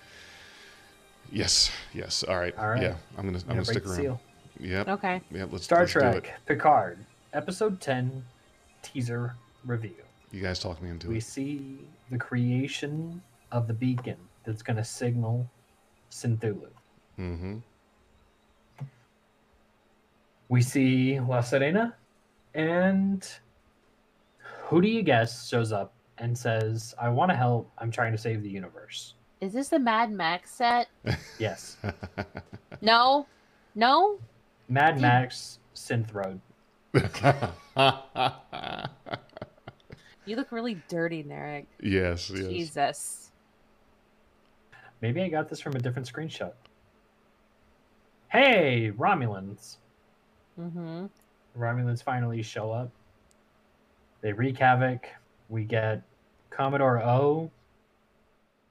Yes, yes. All right, All right. Yeah, I'm gonna, I'm gonna gonna stick the around. seal. Yep, Okay. yep. Let's Star let's do it. Trek Picard, Episode 10, teaser review. You guys talk me into We it. We see the creation of the beacon that's going to signal Synthulu. Mm-hmm. We see La Sirena, and who do you guess shows up and says, I want to help. I'm trying to save the universe. Is this the Mad Max set? *laughs* Yes. No. No. Mad Max Synth Road. You look really dirty, Narek. yes, yes. Jesus. Maybe I got this from a different screenshot. Hey, Romulans. Mm-hmm. Romulans finally show up. They wreak havoc. We get Commodore O.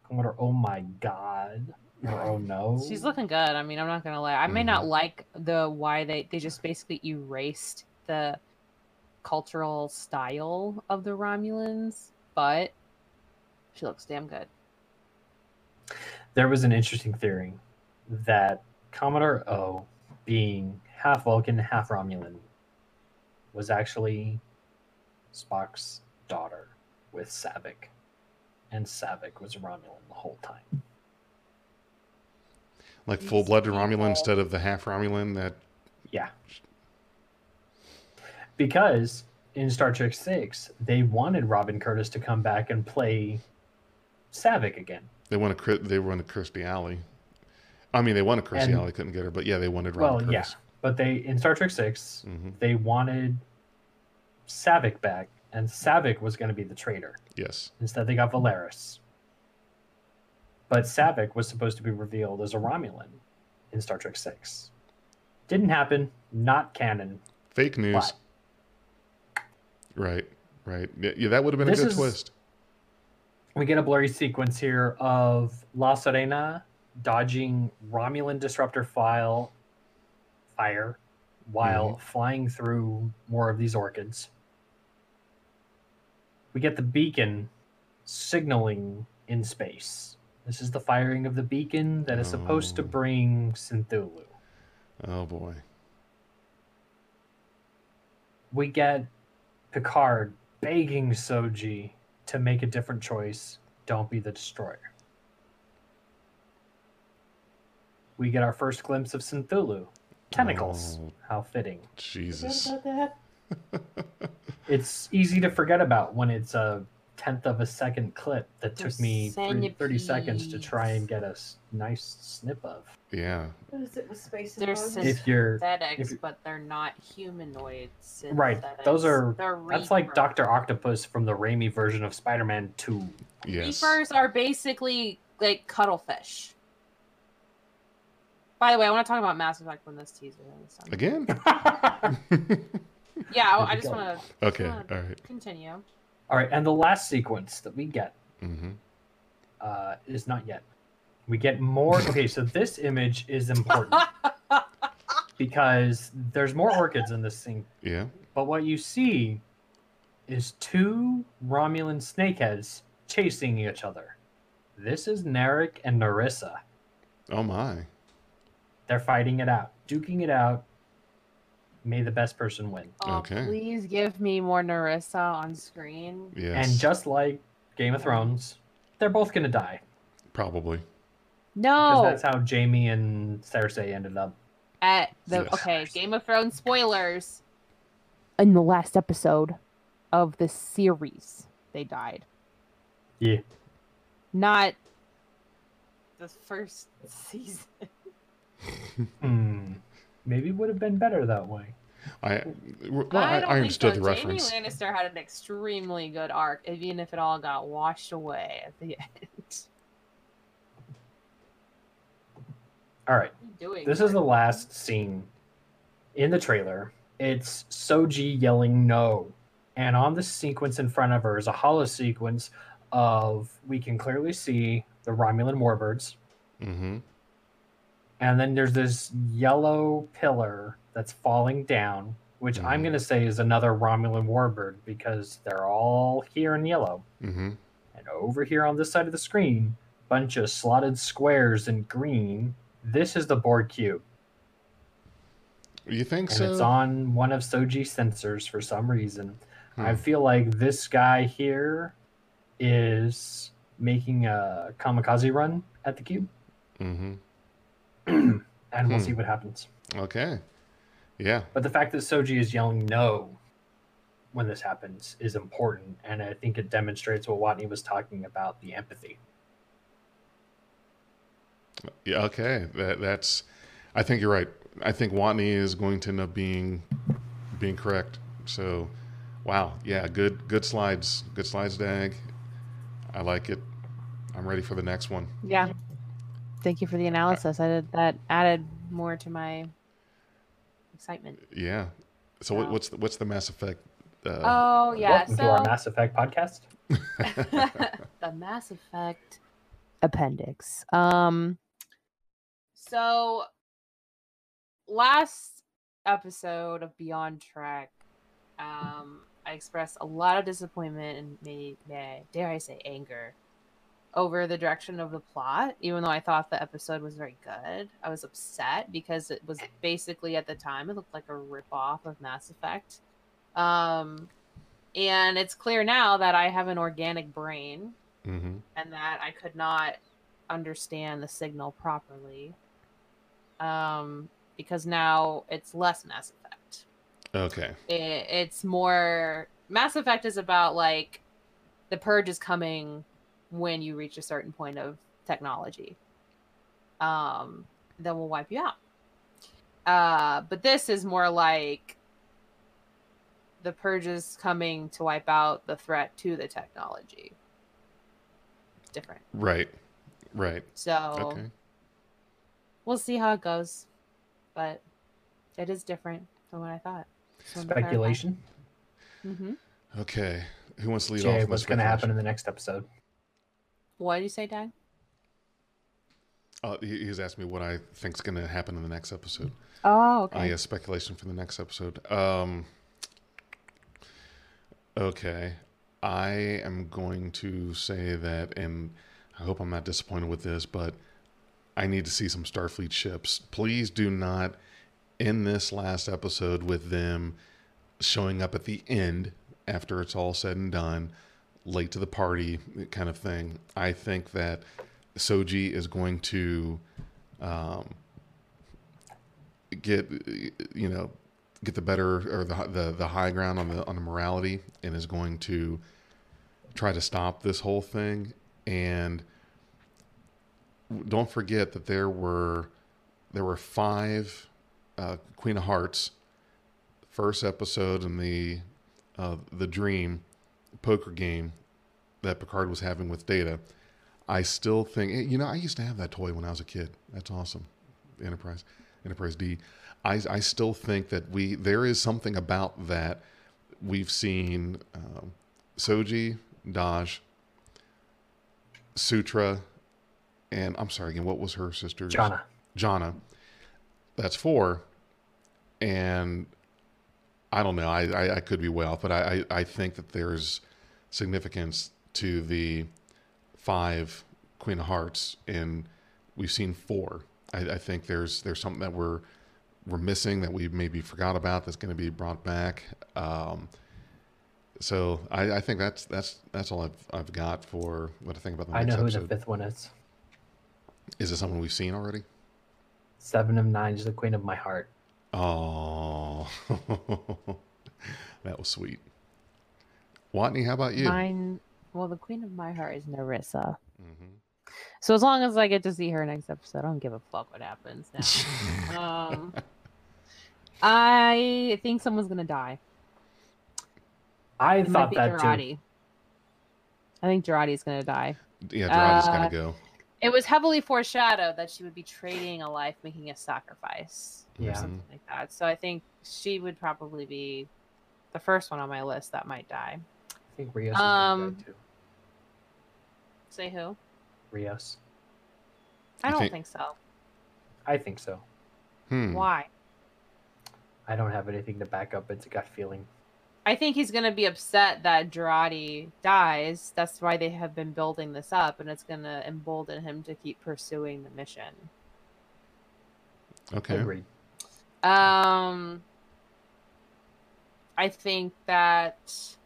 Commodore, oh my god. Oh no. She's looking good. I mean, I'm not gonna lie. I may not mm-hmm. like the why they they just basically erased the cultural style of the Romulans, but she looks damn good. There was an interesting theory that Commodore O, being half Vulcan, half Romulan, was actually Spock's daughter with Saavik. And Saavik was a Romulan the whole time. like full-blooded Romulan instead of the half Romulan. That Yeah. Because in Star Trek 6, they wanted Robin Curtis to come back and play Saavik again. they want to they wanted Kirstie Alley. I mean, they wanted Kirstie Alley, couldn't get her, but yeah, they wanted Well, Robin yeah. Curtis. But they in Star Trek 6, hmm they wanted Saavik back, and Saavik was going to be the traitor. Yes. Instead, they got Valeris. But Saavik was supposed to be revealed as a Romulan in Star Trek 6. Didn't happen, not canon. Fake news. But Right. Right. Yeah, that would have been This a good is- twist. we get a blurry sequence here of La Sirena dodging Romulan disruptor file fire while mm-hmm. flying through more of these orchids. We get the beacon signaling in space. This is the firing of the beacon that is supposed to Oh. bring Synthulu. Oh boy. We get Picard begging Soji to make a different choice. Don't be the destroyer. We get our first glimpse of Synthulu. Tentacles. Oh. How fitting. Jesus. *laughs* It's easy to forget about when it's a tenth of a second clip that They're took me three- 30 seconds to try and get a nice snip of. Yeah. What is it with space? They're and If you're Synthetics, you- but they're not humanoids. Right, those are- They're that's like Doctor Octopus from the Raimi version of Spider-Man 2. Yes. Reapers are basically like cuttlefish. By the way, I want to talk about Mass Effect when this teaser is. Again? *laughs* *laughs* Yeah, I, I just want to. okay. Come on. All right. continue. All right, and the last sequence that we get Mm-hmm. uh, is not yet. We get more. *laughs* Okay, so this image is important *laughs* because there's more orchids in this scene, Yeah. but what you see is two Romulan snakeheads chasing each other. This is Narek and Narissa. Oh my. They're fighting it out, duking it out. May the best person win. Oh, Okay. please give me more Narissa on screen. Yes. And just like Game of Thrones, they're both gonna die Probably. No. Because that's how Jaime and Cersei ended up. At the Yes. okay, Game of Thrones spoilers. In the last episode of the series, they died. Yeah. Not the first *laughs* season. Hmm. Maybe would have been better that way. I well, I, don't I think understood so. the reference. Jaime Lannister had an extremely good arc, even if it all got washed away at the *laughs* end. All right. What are you doing? This is the last scene in the trailer. It's Soji yelling no. And on the sequence in front of her is a hollow sequence of we can clearly see the Romulan warbirds. Mm-hmm. And then there's this yellow pillar that's falling down, which I'm Mhm. going to say is another Romulan warbird because they're all here in yellow. Mm-hmm. And over here on this side of the screen, bunch of slotted squares in green. This is the Borg cube, You think and so? it's on one of Soji's sensors for some reason. I Hmm. feel like this guy here is making a kamikaze run at the cube, Mm-hmm. And we'll Hmm. see what happens. Okay. Yeah. But the fact that Soji is yelling no when this happens is important, and I think it demonstrates what Watney was talking about the empathy. Yeah. Okay. That that's. I think you're right. I think Watney is going to end up being being correct. So, wow. Yeah. Good. Good slides. Good slides, Dag. I like it. I'm ready for the next one. Yeah. Thank you for the analysis. I did that added more to my excitement. Yeah. So what, what's the, what's the Mass Effect? Uh, Oh yeah, Welcome so to our Mass Effect podcast. *laughs* *laughs* the Mass Effect appendix. Um so last episode of Beyond Trek, um, I expressed a lot of disappointment and maybe may dare I say anger over the direction of the plot, even though I thought the episode was very good. I was upset because it was basically at the time it looked like a ripoff of Mass Effect. Um and it's clear now that I have an organic brain mhm. and that I could not understand the signal properly. Um, because now it's less Mass Effect. Okay. It, it's more Mass Effect is about like the purge is coming when you reach a certain point of technology. Um, then we'll wipe you out. Uh, but this is more like the purge is coming to wipe out the threat to the technology. It's different. Right. Right. So Okay. we'll see how it goes. But it is different from what I thought. Just wanted to clarify. Speculation. Mm-hmm. Okay. Who wants to lead off? Jay, with what's going to happen in the next episode? What did you say, Dad? Uh, he's asked me what I think's going to happen in the next episode. Oh, okay. yeah, speculation for the next episode. Um, okay. I am going to say that, and I hope I'm not disappointed with this, but I need to see some Starfleet ships. Please do not end this last episode with them showing up at the end after it's all said and done, late to the party kind of thing. I think that Soji is going to. Um, get you know get the better or the the the high ground on the on the morality and is going to try to stop this whole thing and don't forget that there were there were five uh, Queen of Hearts first episode in the uh, the dream poker game that Picard was having with Data. I still think you know I used to have that toy when I was a kid. That's awesome. Enterprise. Enterprise D. I, I still think that we there is something about that we've seen um, Soji, Dahj, Sutra, and I'm sorry again. What was her sister's? Jana. Jana. That's four, and I don't know. I, I, I could be way off, but I, I, I think that there's significance to the five Queen of Hearts, and we've seen four. I, I think there's there's something that we're we're missing that we maybe forgot about that's going to be brought back. Um, so I, I think that's that's that's all I've I've got for what I think about the I know who the fifth one is. Is it someone we've seen already? Seven of Nine is the Queen of My Heart. Oh, *laughs* that was sweet. Watney, how about you? Mine. Well, the queen of my heart is Narissa. Mhm. So as long as I get to see her next episode, I don't give a fuck what happens now. *laughs* um, I think someone's gonna die. I It might thought be that too. I think Jurati's gonna die. Yeah, Jurati's got Uh, to go. It was heavily foreshadowed that she would be trading a life, making a sacrifice, or something like that. So I think she would probably be the first one on my list that might die. I think Rios is Um, going to die too. Say who? Rios. I don't think- think so. I think so. Hmm. Why? I don't have anything to back up. It's a gut feeling. I think he's gonna be upset that Jurati dies. That's why they have been building this up, and it's gonna embolden him to keep pursuing the mission. Okay. Agreed. Um, I think that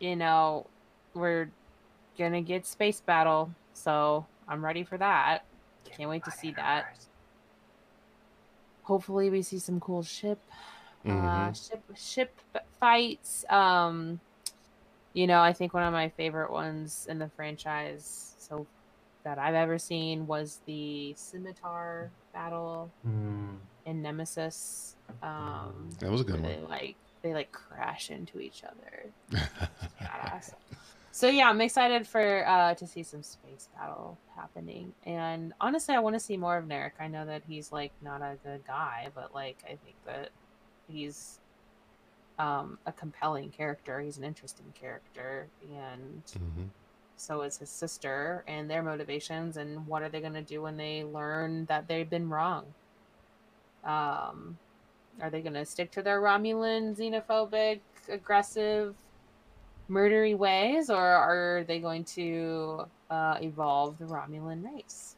you know we're gonna get space battle, so I'm ready for that. Can't wait to see that. Hopefully, we see some cool ship, uh, Mhm. ship, ship fights. Um, you know, I think one of my favorite ones in the franchise so that I've ever seen was the scimitar battle Hmm. in Nemesis. Um, That was a good one. they like they like crash into each other. Badass. So yeah, I'm excited for uh, to see some space battle happening, and honestly, I want to see more of Narek. I know that he's like not a good guy, but like I think that he's um, a compelling character. He's an interesting character, and Mhm. so is his sister and their motivations and what are they going to do when they learn that they've been wrong um are they going to stick to their romulan xenophobic aggressive murdery ways or are they going to uh, evolve the romulan race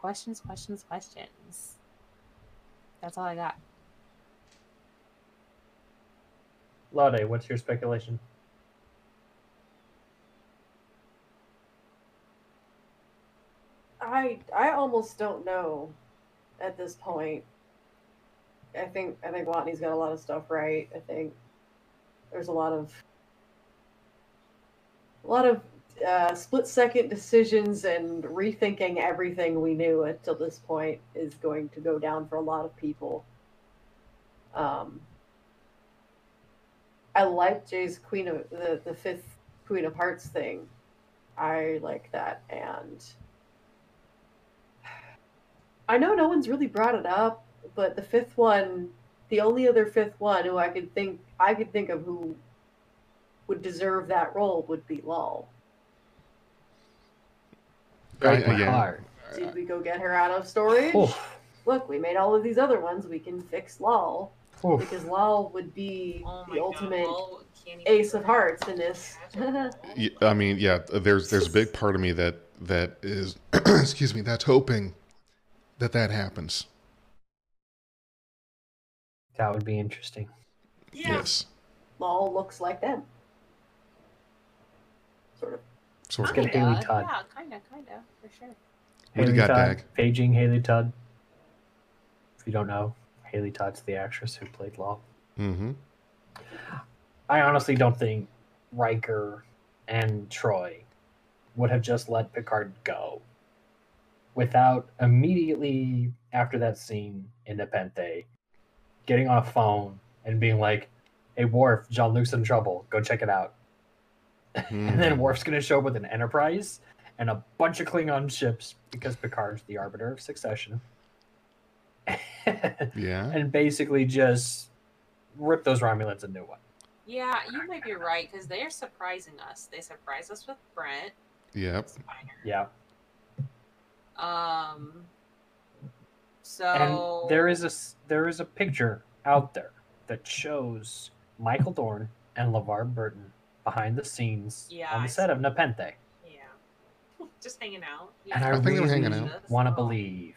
questions questions questions that's all i got Laude, what's your speculation? I I almost don't know at this point. I think I think Watney's got a lot of stuff right. I think there's a lot of a lot of uh, split second decisions and rethinking everything we knew until this point is going to go down for a lot of people. Um, I like Jay's Queen of the the fifth Queen of Hearts thing. I like that and. *sighs* I know no one's really brought it up, but the fifth one, the only other fifth one who I could think I could think of who would deserve that role would be Lal. Break I- my yeah. heart. Did we go get her out of storage? Oof. Look, we made all of these other ones. We can fix Lal Oof. because Lal would be Oh the ultimate ace of hearts in this. I mean, yeah. There's there's a big part of me that that is, *clears throat* excuse me, that's hoping that that happens. That would be interesting. Yes, Lal looks like them, sort of. sort Let's of. get Hallie Todd. yeah kinda kinda for sure What do you Haley got, Todd, Dag? Paging Hallie Todd. If you don't know, Hallie Todd's the actress who played Lal. Mm-hmm. I honestly don't think Riker and Troi would have just let Picard go without immediately after that scene in the Nepenthe getting on a phone and being like, "Hey, Worf, Jean-Luc's in trouble. Go check it out." And then Worf's gonna show up with an Enterprise and a bunch of Klingon ships because Picard's the arbiter of succession. *laughs* Yeah. and basically just rip those Romulans a new one. Yeah, you might be right because they're surprising us. They surprise us with Brent Yep. Yeah. Um. So And there is a s- there is a picture out there that shows Michael Dorn and LeVar Burton behind the scenes Yeah, on I the set of Nepenthe. yeah, *laughs* just hanging out. And I, I think they were really hanging out. want to believe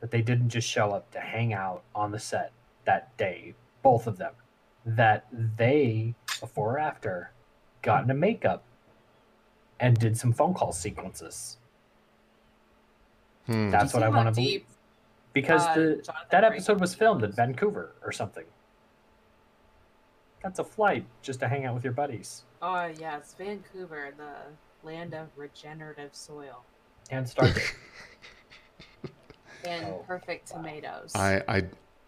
that they didn't just show up to hang out on the set that day, both of them. That they, before or after, got into makeup and did some phone call sequences. Hmm. That's what I want to believe. Because uh, the Jonathan that Frakes episode was filmed in? Vancouver or something. That's a flight just to hang out with your buddies Oh yeah, it's Vancouver, the land of regenerative soil and Stargate. *laughs* and Oh, perfect wow. tomatoes. I, I,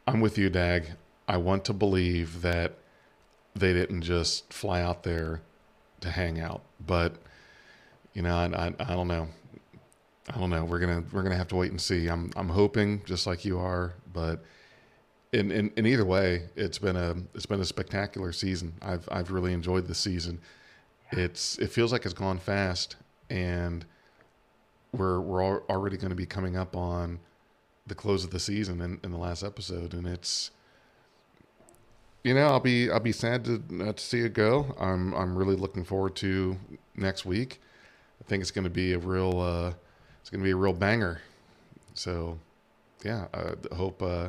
I'm with you, Dag. I want to believe that they didn't just fly out there to hang out, but you know, I, I, I don't know. I don't know. We're gonna we're gonna have to wait and see. I'm I'm hoping just like you are, but in, in, in either way, it's been a it's been a spectacular season. I've I've really enjoyed this season. It's it feels like it's gone fast, and we're we're al- already going to be coming up on the close of the season in, in the last episode, and it's you know I'll be I'll be sad to uh, to see it go. I'm I'm really looking forward to next week. I think it's going to be a real uh, it's going to be a real banger. So yeah, I hope uh,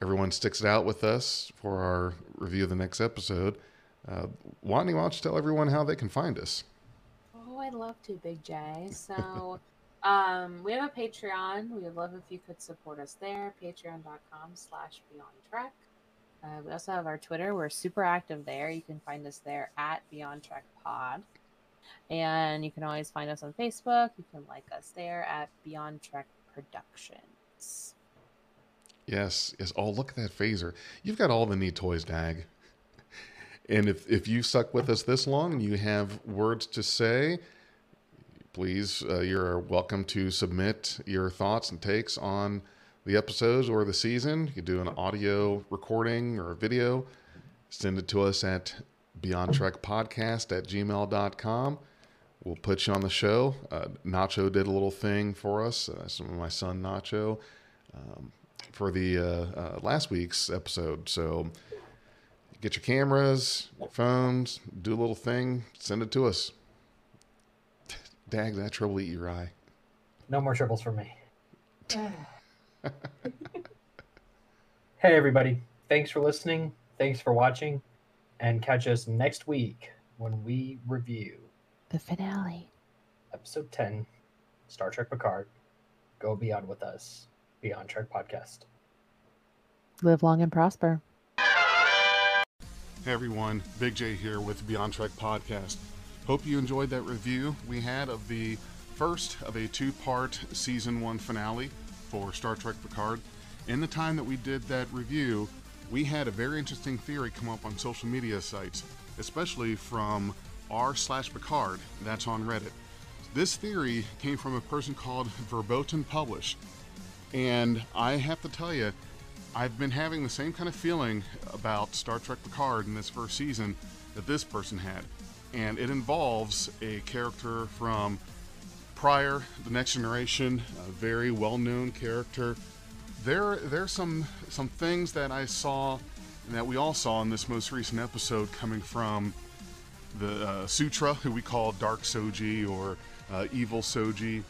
everyone sticks it out with us for our review of the next episode. Uh, Watney, why don't you tell everyone how they can find us? Oh, I'd love to, Big J. So, *laughs* um, we have a Patreon. We would love if you could support us there. Patreon.com slash Beyond. Uh, we also have our Twitter. We're super active there. You can find us there at Beyond Pod. And you can always find us on Facebook. You can like us there at Beyond Trek Productions. Yes, yes. Oh, look at that phaser. You've got all the neat toys, Dag. And if, if you stuck with us this long and you have words to say, please, uh, you're welcome to submit your thoughts and takes on the episodes or the season. You do an audio recording or a video. Send it to us at beyondtrekpodcast at gmail.com. We'll put you on the show. Uh, Nacho did a little thing for us. Uh, some of my son Nacho. Um, for the uh, uh, last week's episode. So get your cameras, your phones, do a little thing, send it to us. *laughs* Dag, that trouble eat your eye. No more troubles for me. *laughs* hey, everybody. Thanks for listening. Thanks for watching. And catch us next week when we review The finale. episode 10 Star Trek Picard. Go beyond with us. Beyond Trek Podcast. Live long and prosper. Hey everyone, Big J here with Beyond Trek Podcast. Hope you enjoyed that review we had of the first of a two part season one finale for Star Trek Picard. In the time that we did that review, we had a very interesting theory come up on social media sites, especially from r slash Picard, that's on Reddit. This theory came from a person called Verboten Publish, and I have to tell you, I've been having the same kind of feeling about Star Trek Picard in this first season that this person had. And it involves a character from prior, The Next Generation, a very well known character. There, there's some, some things that I saw and that we all saw in this most recent episode coming from the uh, Sutra, who we call Dark Soji or uh, Evil Soji,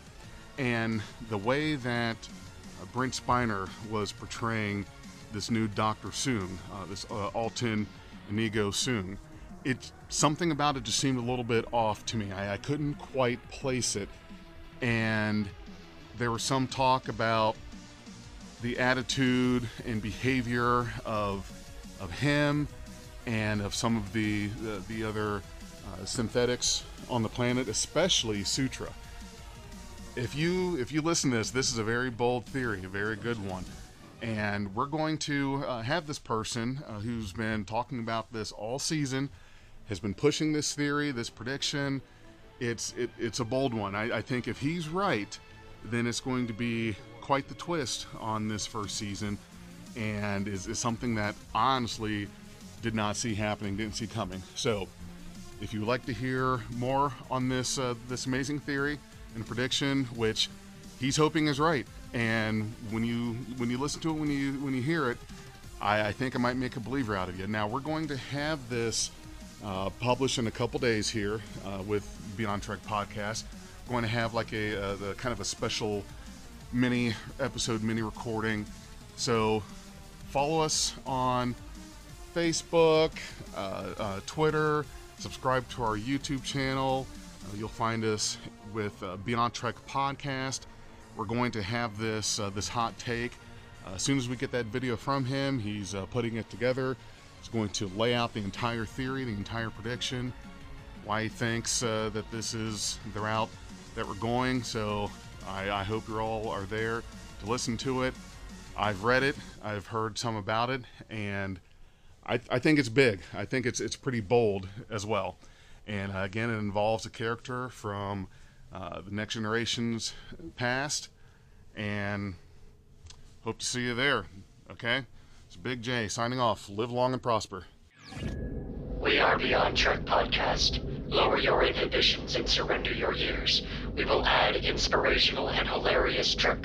and the way that uh, Brent Spiner was portraying this new Doctor Soong, uh, this uh, Altan Inigo Soong. It something about it just seemed a little bit off to me. I, I couldn't quite place it, and there was some talk about the attitude and behavior of of him and of some of the the, the other uh, synthetics on the planet, especially Sutra if you if you listen to this, this is a very bold theory, a very good one, and we're going to uh, have this person uh, who's been talking about this all season, has been pushing this theory, this prediction. It's it, it's a bold one. I, I think if he's right, then it's going to be quite the twist on this first season, and is, is something that honestly did not see happening, didn't see coming. So, if you would like to hear more on this uh, this amazing theory and prediction, which he's hoping is right. And when you when you listen to it, when you when you hear it, I, I think I might make a believer out of you. Now we're going to have this uh, published in a couple days here uh, with Beyond Trek podcast. We're going to have like a, a, a kind of a special mini episode, mini recording. So follow us on Facebook, uh, uh, Twitter, subscribe to our YouTube channel. Uh, you'll find us with uh, Beyond Trek podcast. We're going to have this uh, this hot take. Uh, as soon as we get that video from him, he's putting it together. He's going to lay out the entire theory, the entire prediction, why he thinks that this is the route that we're going. So I, I hope you all are there to listen to it. I've read it, I've heard some about it, and I, I think it's big. I think it's it's pretty bold as well. And uh, again, it involves a character from uh, the Next Generation's past, and hope to see you there. Okay, it's Big J signing off. Live long and prosper. We are Beyond Trek Podcast. Lower your inhibitions and surrender your years. We will add inspirational and hilarious trek